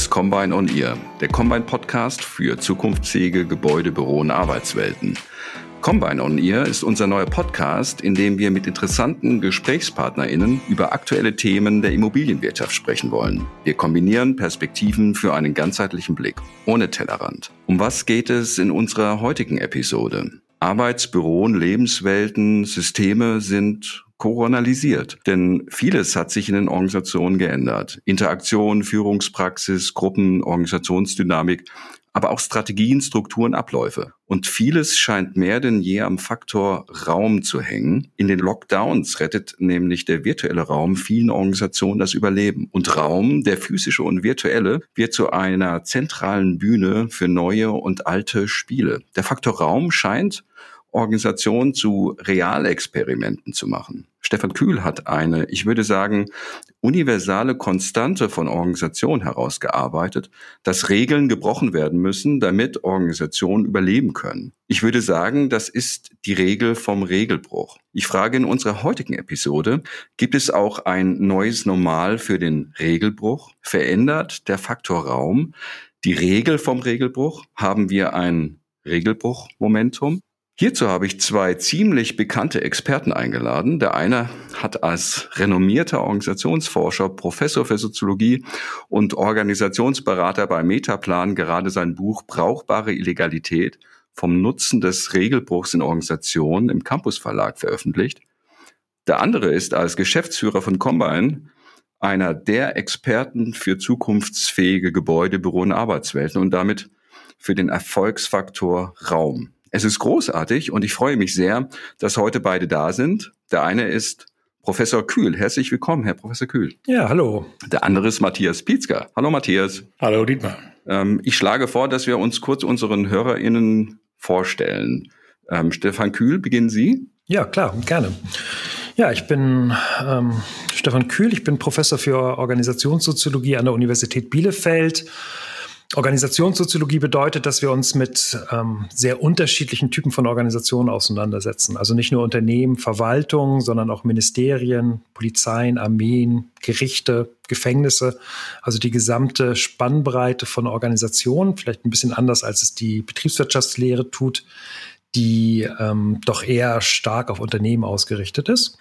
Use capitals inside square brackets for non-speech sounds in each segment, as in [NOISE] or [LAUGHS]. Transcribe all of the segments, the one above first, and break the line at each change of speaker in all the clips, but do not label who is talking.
Ist Combine on Ear, der Combine Podcast für zukunftsfähige Gebäude, Büro und Arbeitswelten. Combine on Ear ist unser neuer Podcast, in dem wir mit interessanten GesprächspartnerInnen über aktuelle Themen der Immobilienwirtschaft sprechen wollen. Wir kombinieren Perspektiven für einen ganzheitlichen Blick, ohne Tellerrand. Um was geht es in unserer heutigen Episode? Arbeitsbüro und Lebenswelten, Systeme sind koronalisiert. Denn vieles hat sich in den Organisationen geändert. Interaktion, Führungspraxis, Gruppen, Organisationsdynamik, aber auch Strategien, Strukturen, Abläufe. Und vieles scheint mehr denn je am Faktor Raum zu hängen. In den Lockdowns rettet nämlich der virtuelle Raum vielen Organisationen das Überleben. Und Raum, der physische und virtuelle, wird zu einer zentralen Bühne für neue und alte Spiele. Der Faktor Raum scheint Organisation zu Realexperimenten zu machen. Stefan Kühl hat eine, ich würde sagen, universale Konstante von Organisation herausgearbeitet, dass Regeln gebrochen werden müssen, damit Organisationen überleben können. Ich würde sagen, das ist die Regel vom Regelbruch. Ich frage in unserer heutigen Episode, gibt es auch ein neues Normal für den Regelbruch? Verändert der Faktor Raum die Regel vom Regelbruch? Haben wir ein Regelbruch-Momentum? Hierzu habe ich zwei ziemlich bekannte Experten eingeladen. Der eine hat als renommierter Organisationsforscher, Professor für Soziologie und Organisationsberater bei Metaplan gerade sein Buch Brauchbare Illegalität vom Nutzen des Regelbruchs in Organisationen im Campus Verlag veröffentlicht. Der andere ist als Geschäftsführer von Combine einer der Experten für zukunftsfähige Gebäude, Büro und Arbeitswelten und damit für den Erfolgsfaktor Raum. Es ist großartig und ich freue mich sehr, dass heute beide da sind. Der eine ist Professor Kühl. Herzlich willkommen, Herr Professor Kühl.
Ja, hallo.
Der andere ist Matthias Pietzker. Hallo, Matthias.
Hallo, Dietmar.
Ähm, ich schlage vor, dass wir uns kurz unseren HörerInnen vorstellen. Ähm, Stefan Kühl, beginnen Sie?
Ja, klar, gerne. Ja, ich bin ähm, Stefan Kühl, ich bin Professor für Organisationssoziologie an der Universität Bielefeld Organisationssoziologie bedeutet, dass wir uns mit ähm, sehr unterschiedlichen Typen von Organisationen auseinandersetzen. Also nicht nur Unternehmen, Verwaltung, sondern auch Ministerien, Polizeien, Armeen, Gerichte, Gefängnisse. Also die gesamte Spannbreite von Organisationen, vielleicht ein bisschen anders, als es die Betriebswirtschaftslehre tut, die ähm, doch eher stark auf Unternehmen ausgerichtet ist.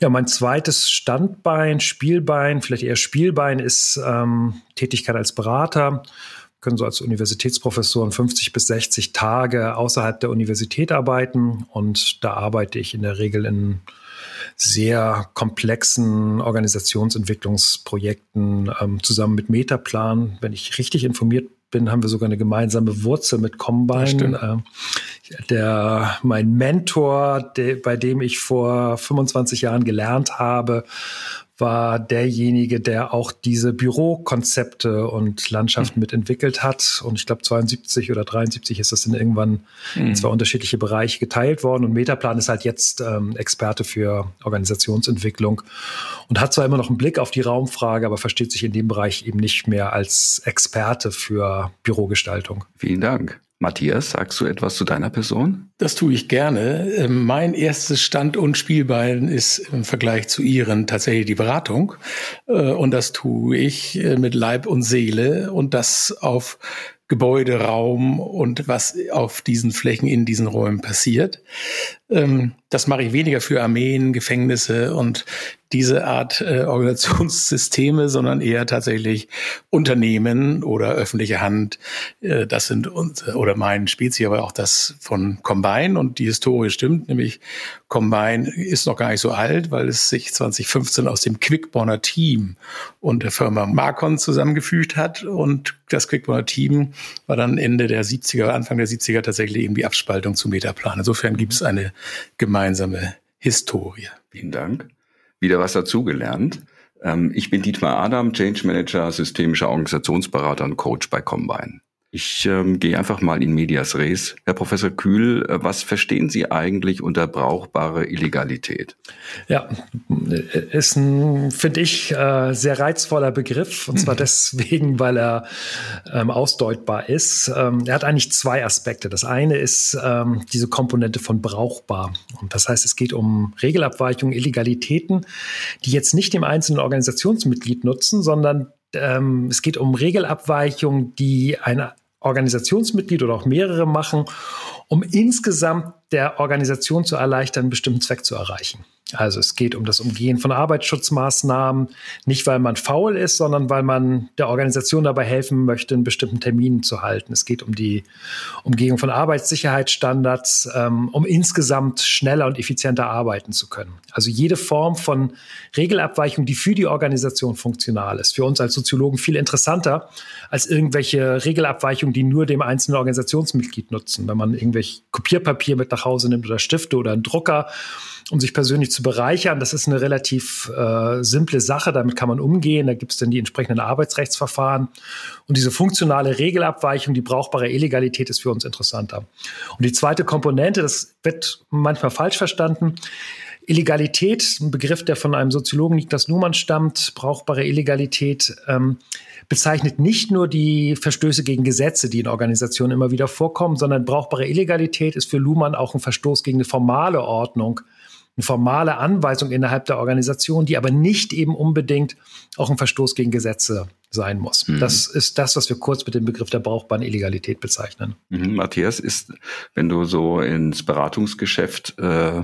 Ja, mein zweites Standbein, Spielbein, vielleicht eher Spielbein, ist ähm, Tätigkeit als Berater können so als Universitätsprofessoren 50 bis 60 Tage außerhalb der Universität arbeiten. Und da arbeite ich in der Regel in sehr komplexen Organisationsentwicklungsprojekten ähm, zusammen mit Metaplan. Wenn ich richtig informiert bin, haben wir sogar eine gemeinsame Wurzel mit Combine. Äh, der, mein Mentor, der, bei dem ich vor 25 Jahren gelernt habe, war derjenige, der auch diese Bürokonzepte und Landschaften mhm. mitentwickelt hat. Und ich glaube, 72 oder 73 ist das dann irgendwann mhm. in zwei unterschiedliche Bereiche geteilt worden. Und Metaplan ist halt jetzt ähm, Experte für Organisationsentwicklung und hat zwar immer noch einen Blick auf die Raumfrage, aber versteht sich in dem Bereich eben nicht mehr als Experte für Bürogestaltung.
Vielen Dank. Matthias, sagst du etwas zu deiner Person?
Das tue ich gerne. Ähm, mein erstes Stand- und Spielbein ist im Vergleich zu Ihren tatsächlich die Beratung. Äh, und das tue ich äh, mit Leib und Seele und das auf Gebäude, Raum und was auf diesen Flächen in diesen Räumen passiert. Ähm, das mache ich weniger für Armeen, Gefängnisse und diese Art äh, Organisationssysteme, sondern eher tatsächlich Unternehmen oder öffentliche Hand. Äh, das sind uns, oder mein Spezies, aber auch das von Combine und die Historie stimmt, nämlich Combine ist noch gar nicht so alt, weil es sich 2015 aus dem Quickborner Team und der Firma Marcon zusammengefügt hat und das Quickborner Team war dann Ende der 70er, Anfang der 70er tatsächlich eben die Abspaltung zum Metaplan. Insofern gibt es eine gemeinsame Historie.
Vielen Dank. Wieder was dazugelernt. Ähm, ich bin Dietmar Adam, Change Manager, systemischer Organisationsberater und Coach bei Combine. Ich ähm, gehe einfach mal in medias res. Herr Professor Kühl, äh, was verstehen Sie eigentlich unter brauchbare Illegalität?
Ja, ist ein, finde ich, äh, sehr reizvoller Begriff. Und zwar [LAUGHS] deswegen, weil er ähm, ausdeutbar ist. Ähm, er hat eigentlich zwei Aspekte. Das eine ist ähm, diese Komponente von brauchbar. Und das heißt, es geht um Regelabweichungen, Illegalitäten, die jetzt nicht dem einzelnen Organisationsmitglied nutzen, sondern ähm, es geht um Regelabweichungen, die ein Organisationsmitglied oder auch mehrere machen, um insgesamt der Organisation zu erleichtern, einen bestimmten Zweck zu erreichen. Also es geht um das Umgehen von Arbeitsschutzmaßnahmen, nicht weil man faul ist, sondern weil man der Organisation dabei helfen möchte, einen bestimmten Termin zu halten. Es geht um die Umgehung von Arbeitssicherheitsstandards, ähm, um insgesamt schneller und effizienter arbeiten zu können. Also jede Form von Regelabweichung, die für die Organisation funktional ist, für uns als Soziologen viel interessanter als irgendwelche Regelabweichungen, die nur dem einzelnen Organisationsmitglied nutzen. Wenn man irgendwelche Kopierpapier mit nach Hause nimmt oder Stifte oder einen Drucker, um sich persönlich zu bereichern. Das ist eine relativ äh, simple Sache, damit kann man umgehen. Da gibt es dann die entsprechenden Arbeitsrechtsverfahren. Und diese funktionale Regelabweichung, die brauchbare Illegalität ist für uns interessanter. Und die zweite Komponente, das wird manchmal falsch verstanden, Illegalität, ein Begriff, der von einem Soziologen Niklas Luhmann stammt, brauchbare Illegalität, ähm, bezeichnet nicht nur die Verstöße gegen Gesetze, die in Organisationen immer wieder vorkommen, sondern brauchbare Illegalität ist für Luhmann auch ein Verstoß gegen eine formale Ordnung, eine formale Anweisung innerhalb der Organisation, die aber nicht eben unbedingt auch ein Verstoß gegen Gesetze sein muss. Mhm. Das ist das, was wir kurz mit dem Begriff der brauchbaren Illegalität bezeichnen.
Mhm. Matthias, ist, wenn du so ins Beratungsgeschäft äh,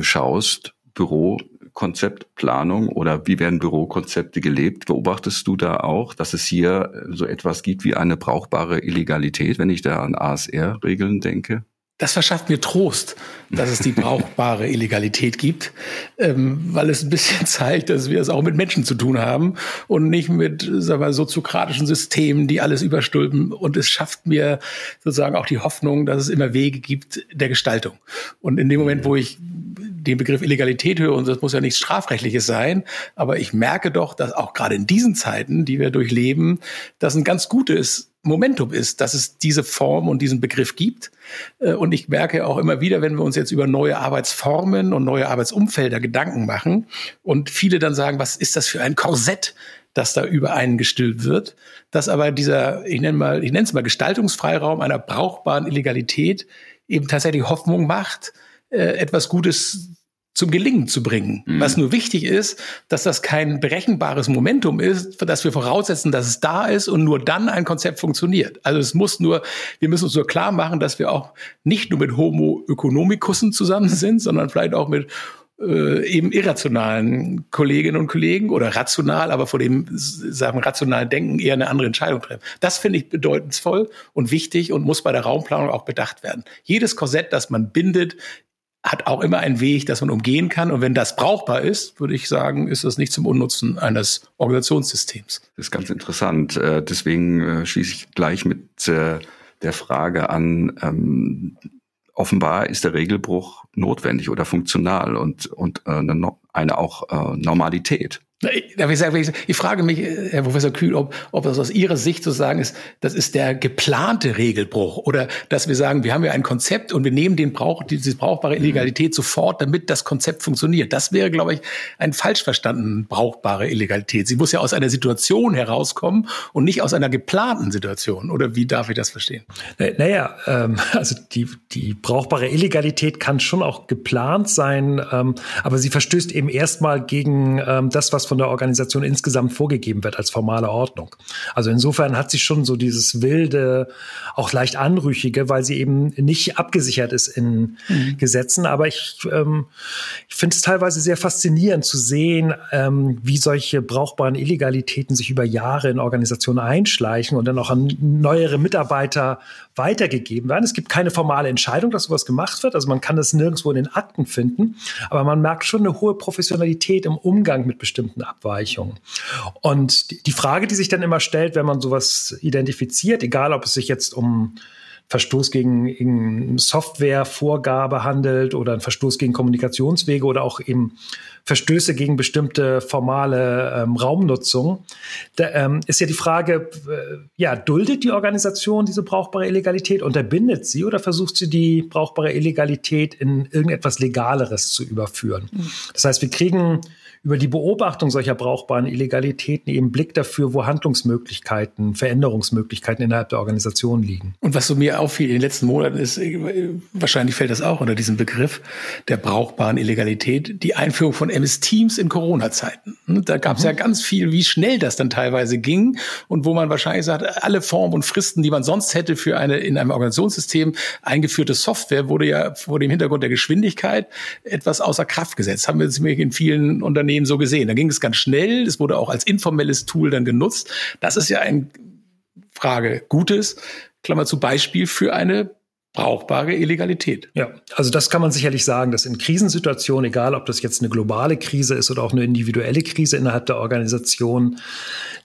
schaust, Bürokonzept, Planung oder wie werden Bürokonzepte gelebt, beobachtest du da auch, dass es hier so etwas gibt wie eine brauchbare Illegalität, wenn ich da an ASR-Regeln denke?
Das verschafft mir Trost, dass es die [LAUGHS] brauchbare Illegalität gibt, ähm, weil es ein bisschen [LAUGHS] zeigt, dass wir es auch mit Menschen zu tun haben und nicht mit sagen wir, soziokratischen Systemen, die alles überstülpen. Und es schafft mir sozusagen auch die Hoffnung, dass es immer Wege gibt der Gestaltung. Und in dem Moment, wo ich den Begriff Illegalität höre, und das muss ja nichts Strafrechtliches sein, aber ich merke doch, dass auch gerade in diesen Zeiten, die wir durchleben, das ein ganz gutes Momentum ist, dass es diese Form und diesen Begriff gibt. Äh, und ich merke auch immer wieder, wenn wir uns jetzt über neue Arbeitsformen und neue Arbeitsumfelder Gedanken machen und viele dann sagen, was ist das für ein Korsett, das da über einen gestillt wird, dass aber dieser, ich nenne mal, ich nenne es mal Gestaltungsfreiraum einer brauchbaren Illegalität eben tatsächlich Hoffnung macht, äh, etwas Gutes zum Gelingen zu bringen. Mhm. Was nur wichtig ist, dass das kein berechenbares Momentum ist, dass wir voraussetzen, dass es da ist und nur dann ein Konzept funktioniert. Also es muss nur, wir müssen uns nur klar machen, dass wir auch nicht nur mit Homo economicussen zusammen sind, sondern vielleicht auch mit äh, eben irrationalen Kolleginnen und Kollegen oder rational, aber vor dem sagen rationalen Denken eher eine andere Entscheidung treffen. Das finde ich bedeutungsvoll und wichtig und muss bei der Raumplanung auch bedacht werden. Jedes Korsett, das man bindet, hat auch immer einen Weg, dass man umgehen kann. Und wenn das brauchbar ist, würde ich sagen, ist das nicht zum Unnutzen eines Organisationssystems.
Das ist ganz interessant. Äh, deswegen äh, schließe ich gleich mit äh, der Frage an, ähm, offenbar ist der Regelbruch notwendig oder funktional und, und eine, eine auch Normalität.
Ich frage mich, äh, Herr Professor Kühl, ob, ob das aus Ihrer Sicht zu sagen ist, das ist der geplante Regelbruch oder dass wir sagen, wir haben ja ein Konzept und wir nehmen den Brauch, diese brauchbare Illegalität sofort, damit das Konzept funktioniert. Das wäre, glaube ich, ein falsch verstanden brauchbare Illegalität. Sie muss ja aus einer Situation herauskommen und nicht aus einer geplanten Situation. Oder wie darf ich das verstehen?
Naja, ähm, [LAUGHS] also die, die brauchbare Illegalität kann schon auch geplant sein, ähm, aber sie verstößt eben erstmal gegen ähm, das, was von der Organisation insgesamt vorgegeben wird als formale Ordnung. Also insofern hat sie schon so dieses wilde, auch leicht anrüchige, weil sie eben nicht abgesichert ist in mhm. Gesetzen. Aber ich, ähm, ich finde es teilweise sehr faszinierend zu sehen, ähm, wie solche brauchbaren Illegalitäten sich über Jahre in Organisationen einschleichen und dann auch an neuere Mitarbeiter weitergegeben werden. Es gibt keine formale Entscheidung, dass sowas gemacht wird. Also man kann das nirgendwo in den Akten finden. Aber man merkt schon eine hohe Professionalität im Umgang mit bestimmten Abweichungen. Und die Frage, die sich dann immer stellt, wenn man sowas identifiziert, egal ob es sich jetzt um Verstoß gegen Softwarevorgabe handelt oder ein Verstoß gegen Kommunikationswege oder auch eben Verstöße gegen bestimmte formale ähm, Raumnutzung, da, ähm, ist ja die Frage, äh, ja, duldet die Organisation diese brauchbare Illegalität, unterbindet sie oder versucht sie die brauchbare Illegalität in irgendetwas Legaleres zu überführen? Mhm. Das heißt, wir kriegen über die Beobachtung solcher brauchbaren Illegalitäten eben Blick dafür, wo Handlungsmöglichkeiten, Veränderungsmöglichkeiten innerhalb der Organisation liegen.
Und was so mir auffiel in den letzten Monaten ist, äh, wahrscheinlich fällt das auch unter diesen Begriff der brauchbaren Illegalität, die Einführung von MS-Teams in Corona-Zeiten. Da gab es mhm. ja ganz viel, wie schnell das dann teilweise ging und wo man wahrscheinlich sagt, alle Formen und Fristen, die man sonst hätte für eine in einem Organisationssystem eingeführte Software, wurde ja vor dem Hintergrund der Geschwindigkeit etwas außer Kraft gesetzt. Haben wir jetzt in vielen Unternehmen so gesehen. Da ging es ganz schnell. Es wurde auch als informelles Tool dann genutzt. Das ist ja ein Frage Gutes, Klammer zu Beispiel für eine brauchbare Illegalität.
Ja, also das kann man sicherlich sagen, dass in Krisensituationen, egal ob das jetzt eine globale Krise ist oder auch eine individuelle Krise innerhalb der Organisation,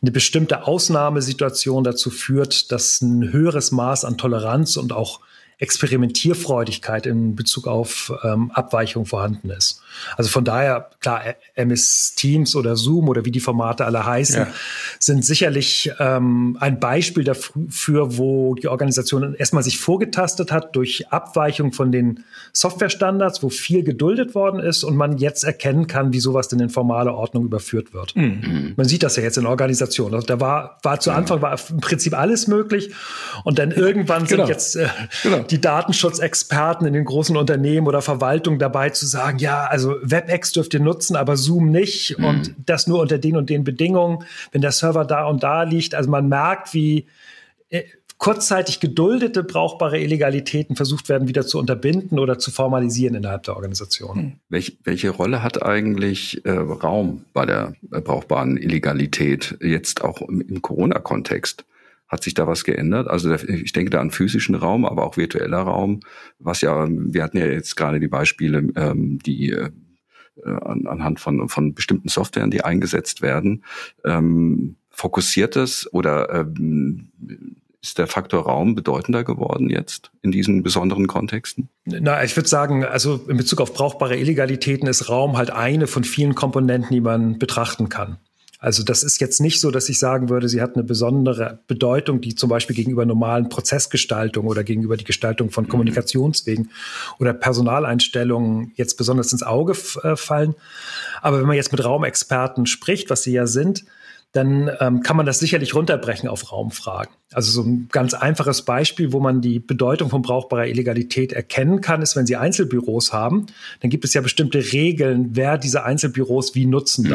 eine bestimmte Ausnahmesituation dazu führt, dass ein höheres Maß an Toleranz und auch Experimentierfreudigkeit in Bezug auf ähm, Abweichung vorhanden ist. Also von daher, klar, MS Teams oder Zoom oder wie die Formate alle heißen, ja. sind sicherlich ähm, ein Beispiel dafür, wo die Organisation erstmal sich vorgetastet hat durch Abweichung von den Softwarestandards, wo viel geduldet worden ist und man jetzt erkennen kann, wie sowas denn in formale Ordnung überführt wird. Mhm. Man sieht das ja jetzt in Organisationen. Also da war, war zu Anfang war im Prinzip alles möglich und dann irgendwann genau. sind jetzt äh, genau. die Datenschutzexperten in den großen Unternehmen oder Verwaltungen dabei zu sagen, ja, also also WebEx dürft ihr nutzen, aber Zoom nicht mhm. und das nur unter den und den Bedingungen, wenn der Server da und da liegt. Also man merkt, wie äh, kurzzeitig geduldete brauchbare Illegalitäten versucht werden, wieder zu unterbinden oder zu formalisieren innerhalb der Organisation. Hm.
Welch, welche Rolle hat eigentlich äh, Raum bei der äh, brauchbaren Illegalität jetzt auch im, im Corona-Kontext? Hat sich da was geändert? Also ich denke da an physischen Raum, aber auch virtueller Raum, was ja, wir hatten ja jetzt gerade die Beispiele, ähm, die äh, an, anhand von, von bestimmten Softwaren, die eingesetzt werden. Ähm, fokussiert es oder ähm, ist der Faktor Raum bedeutender geworden jetzt in diesen besonderen Kontexten?
Na, ich würde sagen, also in Bezug auf brauchbare Illegalitäten ist Raum halt eine von vielen Komponenten, die man betrachten kann. Also das ist jetzt nicht so, dass ich sagen würde, sie hat eine besondere Bedeutung, die zum Beispiel gegenüber normalen Prozessgestaltung oder gegenüber die Gestaltung von mhm. Kommunikationswegen oder Personaleinstellungen jetzt besonders ins Auge äh, fallen. Aber wenn man jetzt mit Raumexperten spricht, was sie ja sind, dann ähm, kann man das sicherlich runterbrechen auf Raumfragen. Also so ein ganz einfaches Beispiel, wo man die Bedeutung von brauchbarer Illegalität erkennen kann, ist, wenn Sie Einzelbüros haben, dann gibt es ja bestimmte Regeln, wer diese Einzelbüros wie nutzen mhm.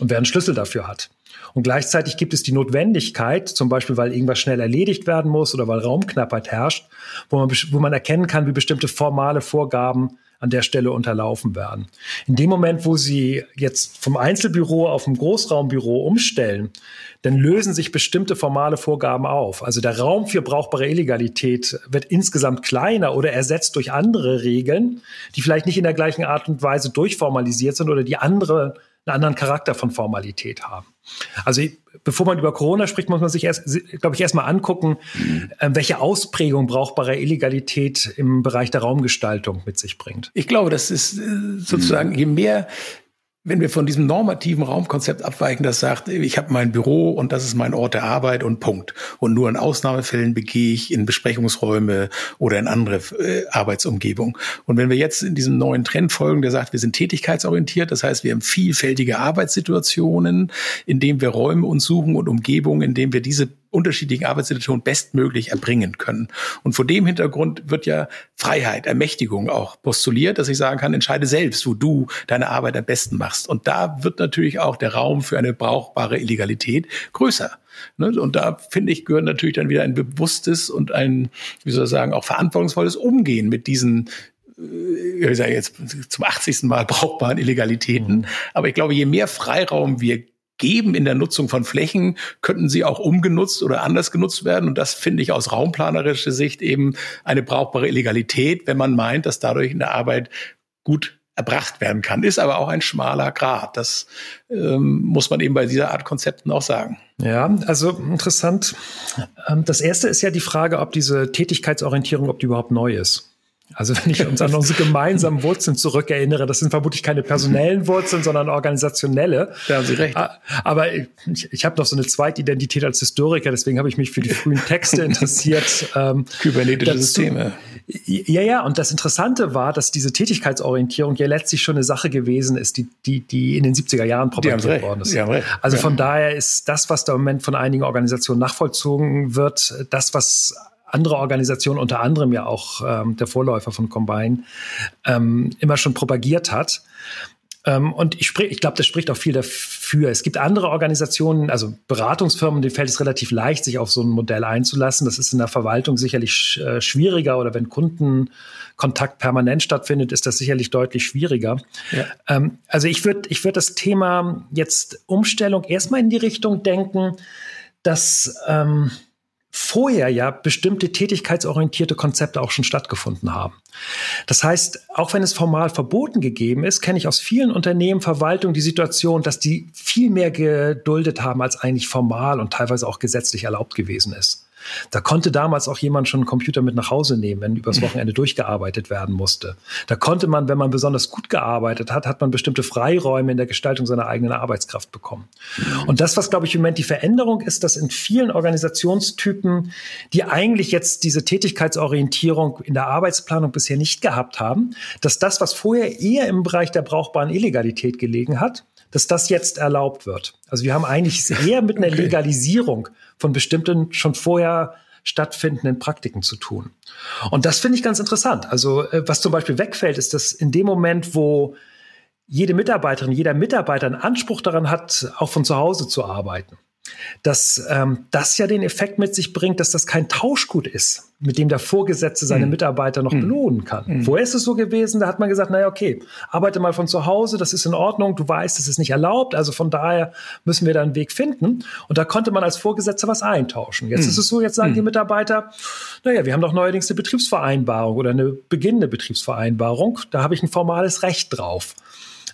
Und wer einen Schlüssel dafür hat. Und gleichzeitig gibt es die Notwendigkeit, zum Beispiel weil irgendwas schnell erledigt werden muss oder weil Raumknappheit herrscht, wo man, wo man erkennen kann, wie bestimmte formale Vorgaben an der Stelle unterlaufen werden. In dem Moment, wo Sie jetzt vom Einzelbüro auf ein Großraumbüro umstellen, dann lösen sich bestimmte formale Vorgaben auf. Also der Raum für brauchbare Illegalität wird insgesamt kleiner oder ersetzt durch andere Regeln, die vielleicht nicht in der gleichen Art und Weise durchformalisiert sind oder die andere einen anderen Charakter von Formalität haben. Also bevor man über Corona spricht, muss man sich erst, glaube ich, erstmal angucken, mhm. welche Ausprägung brauchbare Illegalität im Bereich der Raumgestaltung mit sich bringt.
Ich glaube, das ist äh, sozusagen, je mehr wenn wir von diesem normativen Raumkonzept abweichen, das sagt, ich habe mein Büro und das ist mein Ort der Arbeit und Punkt. Und nur in Ausnahmefällen begehe ich in Besprechungsräume oder in andere äh, Arbeitsumgebungen. Und wenn wir jetzt in diesem neuen Trend folgen, der sagt, wir sind tätigkeitsorientiert, das heißt, wir haben vielfältige Arbeitssituationen, in denen wir Räume uns suchen und Umgebungen, in denen wir diese unterschiedlichen Arbeitssituationen bestmöglich erbringen können. Und vor dem Hintergrund wird ja Freiheit, Ermächtigung auch postuliert, dass ich sagen kann, entscheide selbst, wo du deine Arbeit am besten machst. Und da wird natürlich auch der Raum für eine brauchbare Illegalität größer. Ne? Und da finde ich, gehört natürlich dann wieder ein bewusstes und ein, wie soll ich sagen, auch verantwortungsvolles Umgehen mit diesen äh, ich sage jetzt zum 80. Mal brauchbaren Illegalitäten. Mhm. Aber ich glaube, je mehr Freiraum wir geben in der Nutzung von Flächen, könnten sie auch umgenutzt oder anders genutzt werden. Und das finde ich aus raumplanerischer Sicht eben eine brauchbare Illegalität, wenn man meint, dass dadurch eine Arbeit gut erbracht werden kann. Ist aber auch ein schmaler Grad. Das ähm, muss man eben bei dieser Art Konzepten auch sagen.
Ja, also interessant. Ähm, das erste ist ja die Frage, ob diese Tätigkeitsorientierung, ob die überhaupt neu ist. Also wenn ich uns an [LAUGHS] unsere gemeinsamen Wurzeln zurückerinnere, das sind vermutlich keine personellen Wurzeln, sondern organisationelle.
Da haben Sie recht. Ah,
aber ich, ich habe noch so eine Zweitidentität als Historiker, deswegen habe ich mich für die frühen Texte [LAUGHS] interessiert.
Ähm, Kybernetische dazu, Systeme.
Ja, ja, und das Interessante war, dass diese Tätigkeitsorientierung ja letztlich schon eine Sache gewesen ist, die, die, die in den 70er Jahren propagiert worden ist. Also von daher ist das, was da im Moment von einigen Organisationen nachvollzogen wird, das, was andere Organisationen, unter anderem ja auch ähm, der Vorläufer von Combine, ähm, immer schon propagiert hat. Ähm, und ich, ich glaube, das spricht auch viel dafür. Es gibt andere Organisationen, also Beratungsfirmen, denen fällt es relativ leicht, sich auf so ein Modell einzulassen. Das ist in der Verwaltung sicherlich äh, schwieriger oder wenn Kundenkontakt permanent stattfindet, ist das sicherlich deutlich schwieriger. Ja. Ähm, also ich würde ich würd das Thema jetzt Umstellung erstmal in die Richtung denken, dass ähm, vorher ja bestimmte tätigkeitsorientierte Konzepte auch schon stattgefunden haben. Das heißt, auch wenn es formal verboten gegeben ist, kenne ich aus vielen Unternehmen, Verwaltungen die Situation, dass die viel mehr geduldet haben, als eigentlich formal und teilweise auch gesetzlich erlaubt gewesen ist. Da konnte damals auch jemand schon einen Computer mit nach Hause nehmen, wenn übers Wochenende durchgearbeitet werden musste. Da konnte man, wenn man besonders gut gearbeitet hat, hat man bestimmte Freiräume in der Gestaltung seiner eigenen Arbeitskraft bekommen. Und das, was, glaube ich, im Moment die Veränderung ist, dass in vielen Organisationstypen, die eigentlich jetzt diese Tätigkeitsorientierung in der Arbeitsplanung bisher nicht gehabt haben, dass das, was vorher eher im Bereich der brauchbaren Illegalität gelegen hat, dass das jetzt erlaubt wird. Also wir haben eigentlich [LAUGHS] eher mit einer Legalisierung von bestimmten schon vorher stattfindenden Praktiken zu tun. Und das finde ich ganz interessant. Also äh, was zum Beispiel wegfällt, ist, dass in dem Moment, wo jede Mitarbeiterin, jeder Mitarbeiter einen Anspruch daran hat, auch von zu Hause zu arbeiten, dass ähm, das ja den Effekt mit sich bringt, dass das kein Tauschgut ist, mit dem der Vorgesetzte seine mhm. Mitarbeiter noch mhm. belohnen kann. Mhm. Vorher ist es so gewesen, da hat man gesagt, naja, okay, arbeite mal von zu Hause, das ist in Ordnung, du weißt, das ist nicht erlaubt, also von daher müssen wir da einen Weg finden. Und da konnte man als Vorgesetzter was eintauschen. Jetzt mhm. ist es so, jetzt sagen mhm. die Mitarbeiter, naja, wir haben doch neuerdings eine Betriebsvereinbarung oder eine beginnende Betriebsvereinbarung, da habe ich ein formales Recht drauf.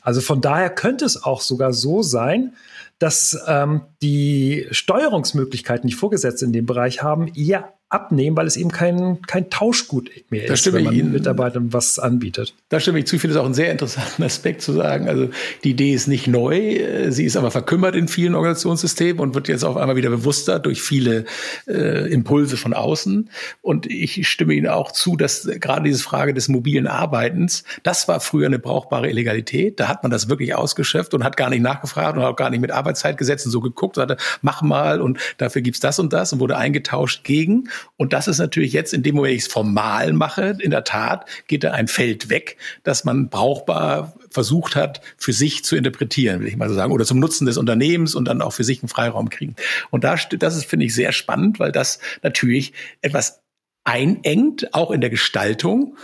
Also von daher könnte es auch sogar so sein, dass ähm, die Steuerungsmöglichkeiten, die Vorgesetzte in dem Bereich haben, eher abnehmen, weil es eben kein, kein Tauschgut mehr
da ist, wenn man
Ihnen, Mitarbeitern was anbietet.
Da stimme ich zu. Ich finde es auch einen sehr interessanten [LAUGHS] Aspekt zu sagen. Also die Idee ist nicht neu, sie ist aber verkümmert in vielen Organisationssystemen und wird jetzt auf einmal wieder bewusster durch viele äh, Impulse von außen. Und ich stimme Ihnen auch zu, dass gerade diese Frage des mobilen Arbeitens, das war früher eine brauchbare Illegalität. Da hat man das wirklich ausgeschöpft und hat gar nicht nachgefragt und auch gar nicht mit Arbeitszeitgesetzen so geguckt, sagte, mach mal und dafür gibt's das und das und wurde eingetauscht gegen. Und das ist natürlich jetzt in dem Moment, ich es formal mache, in der Tat geht da ein Feld weg, das man brauchbar versucht hat, für sich zu interpretieren, will ich mal so sagen, oder zum Nutzen des Unternehmens und dann auch für sich einen Freiraum kriegen. Und da, das ist, finde ich, sehr spannend, weil das natürlich etwas einengt, auch in der Gestaltung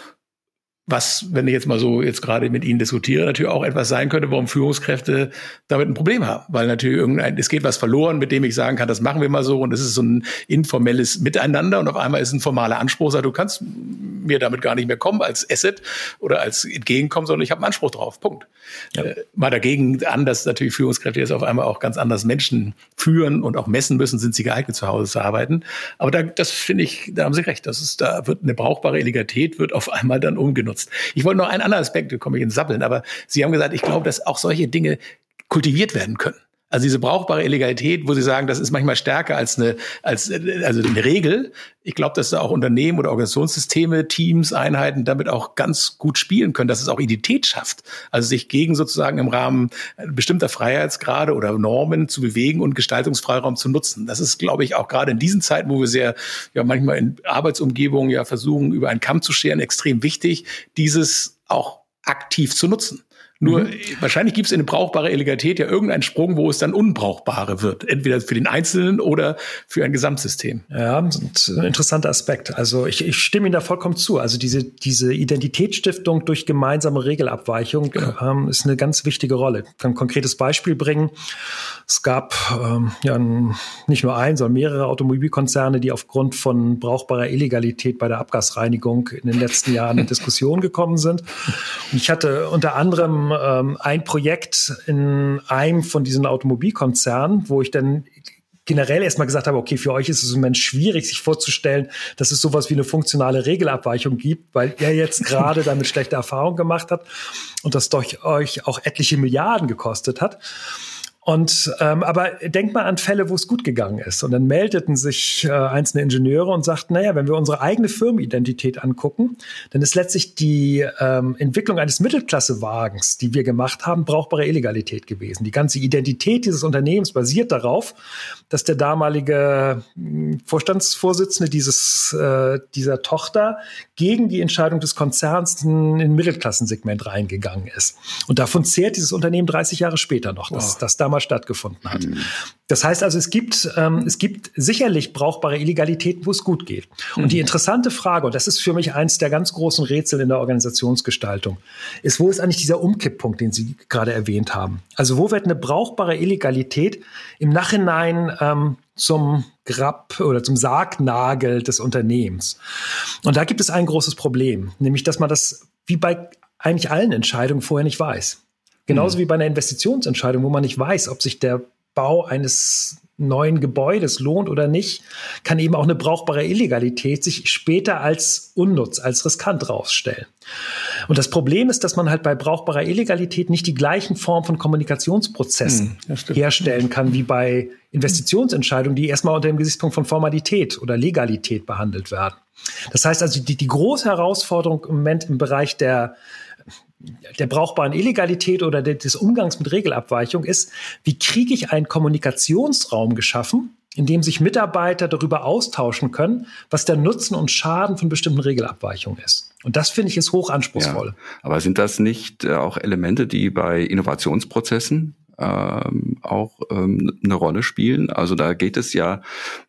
was, wenn ich jetzt mal so jetzt gerade mit Ihnen diskutiere, natürlich auch etwas sein könnte, warum Führungskräfte damit ein Problem haben. Weil natürlich irgendein, es geht was verloren, mit dem ich sagen kann, das machen wir mal so und es ist so ein informelles Miteinander und auf einmal ist ein formaler Anspruch, sagt, du kannst mir damit gar nicht mehr kommen als Asset oder als Entgegenkommen, sondern ich habe einen Anspruch drauf. Punkt. Ja. Äh, mal dagegen an, dass natürlich Führungskräfte jetzt auf einmal auch ganz anders Menschen führen und auch messen müssen, sind sie geeignet, zu Hause zu arbeiten. Aber da, das finde ich, da haben Sie recht. Das ist, da wird eine brauchbare Illegalität wird auf einmal dann umgenutzt genutzt. Ich wollte noch einen anderen Aspekt, da komme ich ins Sabbeln, aber Sie haben gesagt, ich glaube, dass auch solche Dinge kultiviert werden können. Also diese brauchbare Illegalität, wo Sie sagen, das ist manchmal stärker als eine, als, also eine Regel. Ich glaube, dass da auch Unternehmen oder Organisationssysteme, Teams, Einheiten damit auch ganz gut spielen können, dass es auch Identität schafft. Also sich gegen sozusagen im Rahmen bestimmter Freiheitsgrade oder Normen zu bewegen und Gestaltungsfreiraum zu nutzen. Das ist, glaube ich, auch gerade in diesen Zeiten, wo wir sehr, ja, manchmal in Arbeitsumgebungen ja versuchen, über einen Kamm zu scheren, extrem wichtig, dieses auch aktiv zu nutzen. Nur mhm. wahrscheinlich gibt es in brauchbare Illegalität ja irgendeinen Sprung, wo es dann unbrauchbare wird. Entweder für den Einzelnen oder für ein Gesamtsystem.
Ja, ein interessanter Aspekt. Also ich, ich stimme Ihnen da vollkommen zu. Also diese, diese Identitätsstiftung durch gemeinsame Regelabweichung genau. ähm, ist eine ganz wichtige Rolle. Ich kann ein konkretes Beispiel bringen. Es gab ähm, ja nicht nur ein, sondern mehrere Automobilkonzerne, die aufgrund von brauchbarer Illegalität bei der Abgasreinigung in den letzten Jahren in [LAUGHS] Diskussion gekommen sind. Und ich hatte unter anderem ähm, ein Projekt in einem von diesen Automobilkonzernen, wo ich dann generell erstmal gesagt habe, okay, für euch ist es im Moment schwierig, sich vorzustellen, dass es sowas wie eine funktionale Regelabweichung gibt, weil er jetzt [LAUGHS] gerade damit schlechte Erfahrungen gemacht hat und das durch euch auch etliche Milliarden gekostet hat. Und ähm, aber denk mal an Fälle, wo es gut gegangen ist. Und dann meldeten sich äh, einzelne Ingenieure und sagten, naja, wenn wir unsere eigene Firmenidentität angucken, dann ist letztlich die ähm, Entwicklung eines Mittelklassewagens, die wir gemacht haben, brauchbare Illegalität gewesen. Die ganze Identität dieses Unternehmens basiert darauf, dass der damalige hm, Vorstandsvorsitzende dieses, äh, dieser Tochter gegen die Entscheidung des Konzerns in ein Mittelklassensegment reingegangen ist. Und davon zehrt dieses Unternehmen 30 Jahre später noch, dass wow. das damals mal stattgefunden hat. Mhm. Das heißt also, es gibt, ähm, es gibt sicherlich brauchbare Illegalitäten, wo es gut geht. Und mhm. die interessante Frage, und das ist für mich eins der ganz großen Rätsel in der Organisationsgestaltung, ist, wo ist eigentlich dieser Umkipppunkt, den Sie gerade erwähnt haben? Also wo wird eine brauchbare Illegalität im Nachhinein ähm, zum Grab oder zum Sargnagel des Unternehmens? Und da gibt es ein großes Problem, nämlich dass man das wie bei eigentlich allen Entscheidungen vorher nicht weiß. Genauso mhm. wie bei einer Investitionsentscheidung, wo man nicht weiß, ob sich der Bau eines neuen Gebäudes lohnt oder nicht, kann eben auch eine brauchbare Illegalität sich später als unnutz, als riskant rausstellen. Und das Problem ist, dass man halt bei brauchbarer Illegalität nicht die gleichen Formen von Kommunikationsprozessen hm, herstellen kann wie bei Investitionsentscheidungen, die erstmal unter dem Gesichtspunkt von Formalität oder Legalität behandelt werden. Das heißt also, die, die große Herausforderung im Moment im Bereich der der brauchbaren Illegalität oder des Umgangs mit Regelabweichung ist, wie kriege ich einen Kommunikationsraum geschaffen, in dem sich Mitarbeiter darüber austauschen können, was der Nutzen und Schaden von bestimmten Regelabweichungen ist. Und das finde ich ist hoch anspruchsvoll. Ja,
aber sind das nicht äh, auch Elemente, die bei Innovationsprozessen ähm, auch ähm, eine Rolle spielen. Also da geht es ja,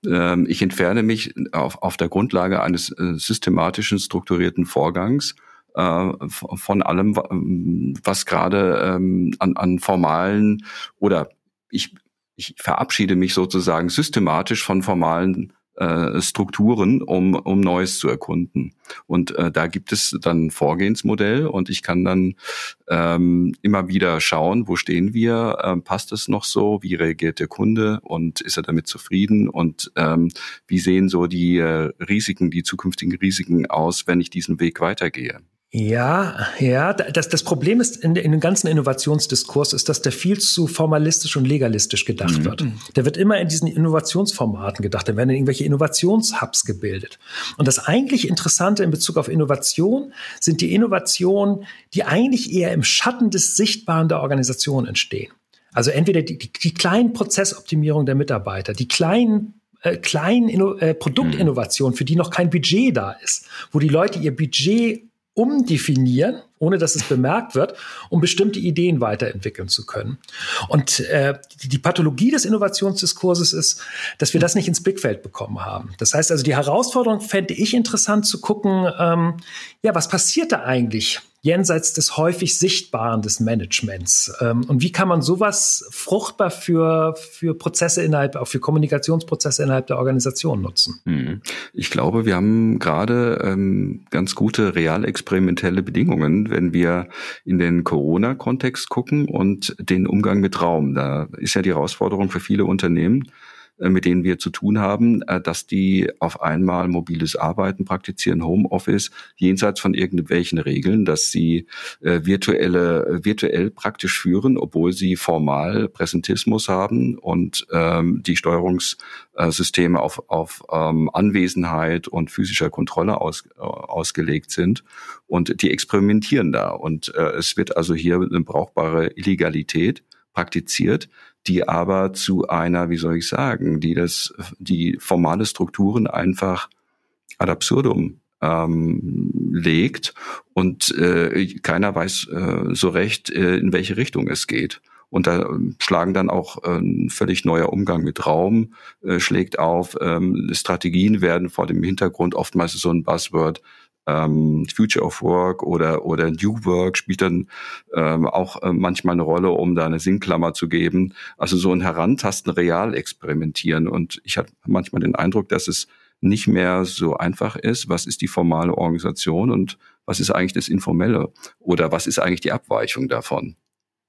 ähm, ich entferne mich auf, auf der Grundlage eines äh, systematischen, strukturierten Vorgangs äh, von allem, was gerade ähm, an, an formalen oder ich, ich verabschiede mich sozusagen systematisch von formalen äh, Strukturen, um, um Neues zu erkunden. Und äh, da gibt es dann ein Vorgehensmodell und ich kann dann ähm, immer wieder schauen, wo stehen wir, ähm, passt es noch so, wie reagiert der Kunde und ist er damit zufrieden und ähm, wie sehen so die äh, Risiken, die zukünftigen Risiken aus, wenn ich diesen Weg weitergehe.
Ja, ja, das, das Problem ist in, in dem ganzen Innovationsdiskurs ist, dass der viel zu formalistisch und legalistisch gedacht mhm. wird. Der wird immer in diesen Innovationsformaten gedacht, da werden irgendwelche Innovationshubs gebildet. Und das eigentlich Interessante in Bezug auf Innovation sind die Innovationen, die eigentlich eher im Schatten des Sichtbaren der Organisation entstehen. Also entweder die, die, die kleinen Prozessoptimierungen der Mitarbeiter, die kleinen äh, kleinen Inno äh, Produktinnovationen, für die noch kein Budget da ist, wo die Leute ihr Budget umdefinieren, ohne dass es bemerkt wird, um bestimmte Ideen weiterentwickeln zu können. Und äh, die, Pathologie des Innovationsdiskurses ist, dass wir das nicht ins Blickfeld bekommen haben. Das heißt also, die Herausforderung fände ich interessant zu gucken, ähm, ja, was passiert da eigentlich jenseits des häufig Sichtbaren des Managements. Ähm, und wie kann man sowas fruchtbar für, für Prozesse innerhalb, auch für Kommunikationsprozesse innerhalb der Organisation nutzen?
Hm. Ich glaube, wir haben gerade ähm, ganz gute real-experimentelle Bedingungen, wenn wir in den Corona-Kontext gucken und den Umgang mit Raum. Da ist ja die Herausforderung für viele Unternehmen, mit denen wir zu tun haben, äh, dass die auf einmal mobiles Arbeiten praktizieren, Homeoffice, jenseits von irgendwelchen Regeln, dass sie äh, virtuelle, virtuell praktisch führen, obwohl sie formal Präsentismus haben und ähm, die Steuerungssysteme auf, auf ähm, Anwesenheit und physischer Kontrolle aus, ausgelegt sind. Und die experimentieren da. Und äh, es wird also hier eine brauchbare Illegalität praktiziert, die aber zu einer, wie soll ich sagen, die das, die formale Strukturen einfach ad absurdum ähm, legt und äh, keiner weiß äh, so recht, äh, in welche Richtung es geht. Und da schlagen dann auch äh, ein völlig neuer Umgang mit Raum äh, schlägt auf. Ähm, Strategien werden vor dem Hintergrund oftmals so ein Buzzword ähm, Future of Work oder, oder New Work spielt dann ähm, auch äh, manchmal eine Rolle, um da eine Sinnklammer zu geben. Also so ein Herantasten, real experimentieren. Und ich habe manchmal den Eindruck, dass es nicht mehr so einfach ist, was ist die formale Organisation und was ist eigentlich das Informelle oder was ist eigentlich die Abweichung davon.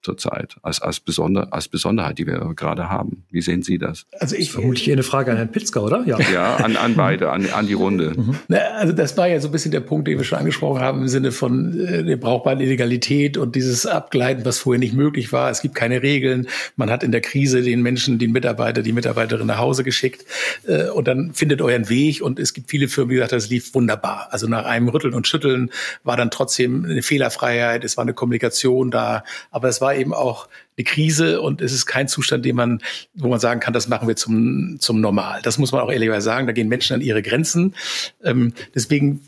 Zurzeit als, als, Besonder, als Besonderheit, die wir gerade haben. Wie sehen Sie das?
Also ich vermute hier eine Frage an Herrn Pitzka, oder?
Ja, ja an, an beide, an, an die Runde.
Mhm. Na, also das war ja so ein bisschen der Punkt, den wir schon angesprochen haben im Sinne von äh, der brauchbaren Illegalität und dieses Abgleiten, was vorher nicht möglich war. Es gibt keine Regeln. Man hat in der Krise den Menschen, den Mitarbeiter, die Mitarbeiterin nach Hause geschickt äh, und dann findet euren Weg und es gibt viele Firmen, die gesagt haben, das lief wunderbar. Also nach einem Rütteln und Schütteln war dann trotzdem eine Fehlerfreiheit, es war eine Kommunikation da, aber es war eben auch eine Krise und es ist kein Zustand, den man, wo man sagen kann, das machen wir zum, zum Normal. Das muss man auch ehrlicherweise sagen. Da gehen Menschen an ihre Grenzen. Ähm, deswegen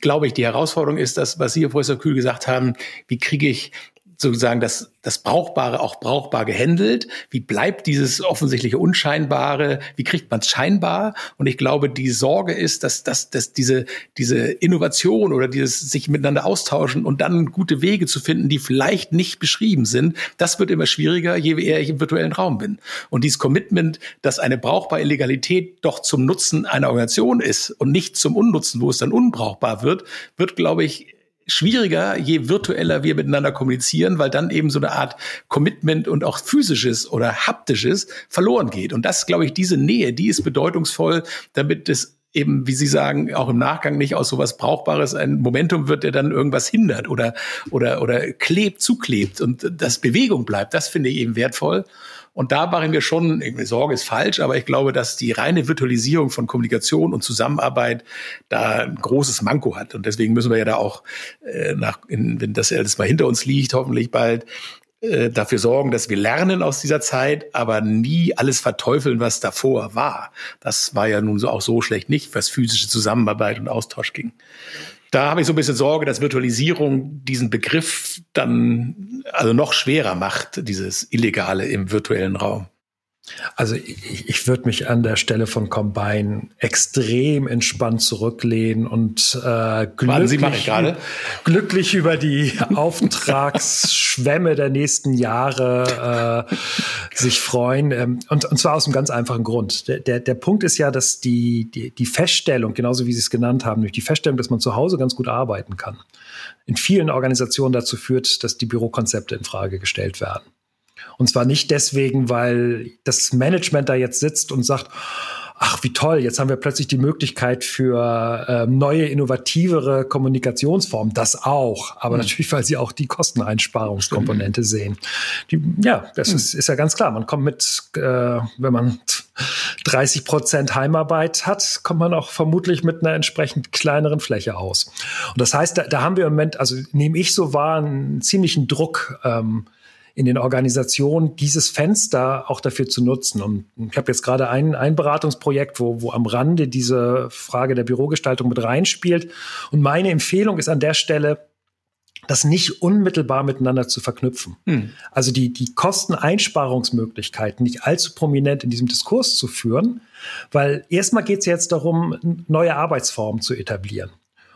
glaube ich, die Herausforderung ist das, was Sie, Professor Kühl, gesagt haben. Wie kriege ich sozusagen das, das Brauchbare auch brauchbar gehandelt? Wie bleibt dieses offensichtliche Unscheinbare? Wie kriegt man es scheinbar? Und ich glaube, die Sorge ist, dass, dass, dass diese, diese Innovation oder dieses sich miteinander austauschen und dann gute Wege zu finden, die vielleicht nicht beschrieben sind, das wird immer schwieriger, je eher ich im virtuellen Raum bin. Und dieses Commitment, dass eine brauchbare Illegalität doch zum Nutzen einer Organisation ist und nicht zum Unnutzen, wo es dann unbrauchbar wird, wird, glaube ich, schwieriger, je virtueller wir miteinander kommunizieren, weil dann eben so eine Art Commitment und auch physisches oder haptisches verloren geht. Und das, glaube ich, diese Nähe, die ist bedeutungsvoll, damit es eben, wie Sie sagen, auch im Nachgang nicht aus sowas Brauchbares ein Momentum wird, der dann irgendwas hindert oder, oder, oder klebt, zuklebt und das Bewegung bleibt. Das finde ich eben wertvoll. Und da mache mir schon, Sorge ist falsch, aber ich glaube, dass die reine Virtualisierung von Kommunikation und Zusammenarbeit da ein großes Manko hat. Und deswegen müssen wir ja da auch, äh, nach, in, wenn das alles mal hinter uns liegt, hoffentlich bald, äh, dafür sorgen, dass wir lernen aus dieser Zeit, aber nie alles verteufeln, was davor war. Das war ja nun so auch so schlecht nicht, was physische Zusammenarbeit und Austausch ging da habe ich so ein bisschen Sorge, dass Virtualisierung diesen Begriff dann also noch schwerer macht, dieses Illegale im virtuellen Raum.
Also ich, ich würde mich an der Stelle von Combine extrem entspannt zurücklehnen und äh, glücklich, glücklich über die [LAUGHS] Auftragsschwämme der nächsten Jahre äh, sich freuen. Ähm, und, und zwar aus einem ganz einfachen Grund. Der, der, der Punkt ist ja, dass die, die, die Feststellung, genauso wie Sie es genannt haben, durch die Feststellung, dass man zu Hause ganz gut arbeiten kann, in vielen Organisationen dazu führt, dass die Bürokonzepte in Frage gestellt werden. Und zwar nicht deswegen, weil das Management da jetzt sitzt und sagt, ach, wie toll, jetzt haben wir plötzlich die Möglichkeit für äh, neue, innovativere Kommunikationsformen. Das auch. Aber mhm. natürlich, weil sie auch die Kosteneinsparungskomponente sehen. Die, ja, das mhm. ist, ist ja ganz klar. Man kommt mit, äh, wenn man 30 Prozent Heimarbeit hat, kommt man auch vermutlich mit einer entsprechend kleineren Fläche aus. Und das heißt, da, da haben wir im Moment, also nehme ich so wahr, einen ziemlichen Druck, ähm, in den Organisationen dieses Fenster auch dafür zu nutzen. Und ich habe jetzt gerade ein, ein Beratungsprojekt, wo, wo am Rande diese Frage der Bürogestaltung mit reinspielt. Und meine Empfehlung ist an der Stelle, das nicht unmittelbar miteinander zu verknüpfen. Hm. Also die, die Kosteneinsparungsmöglichkeiten nicht allzu prominent in diesem Diskurs zu führen, weil erstmal geht es jetzt darum, neue Arbeitsformen zu etablieren.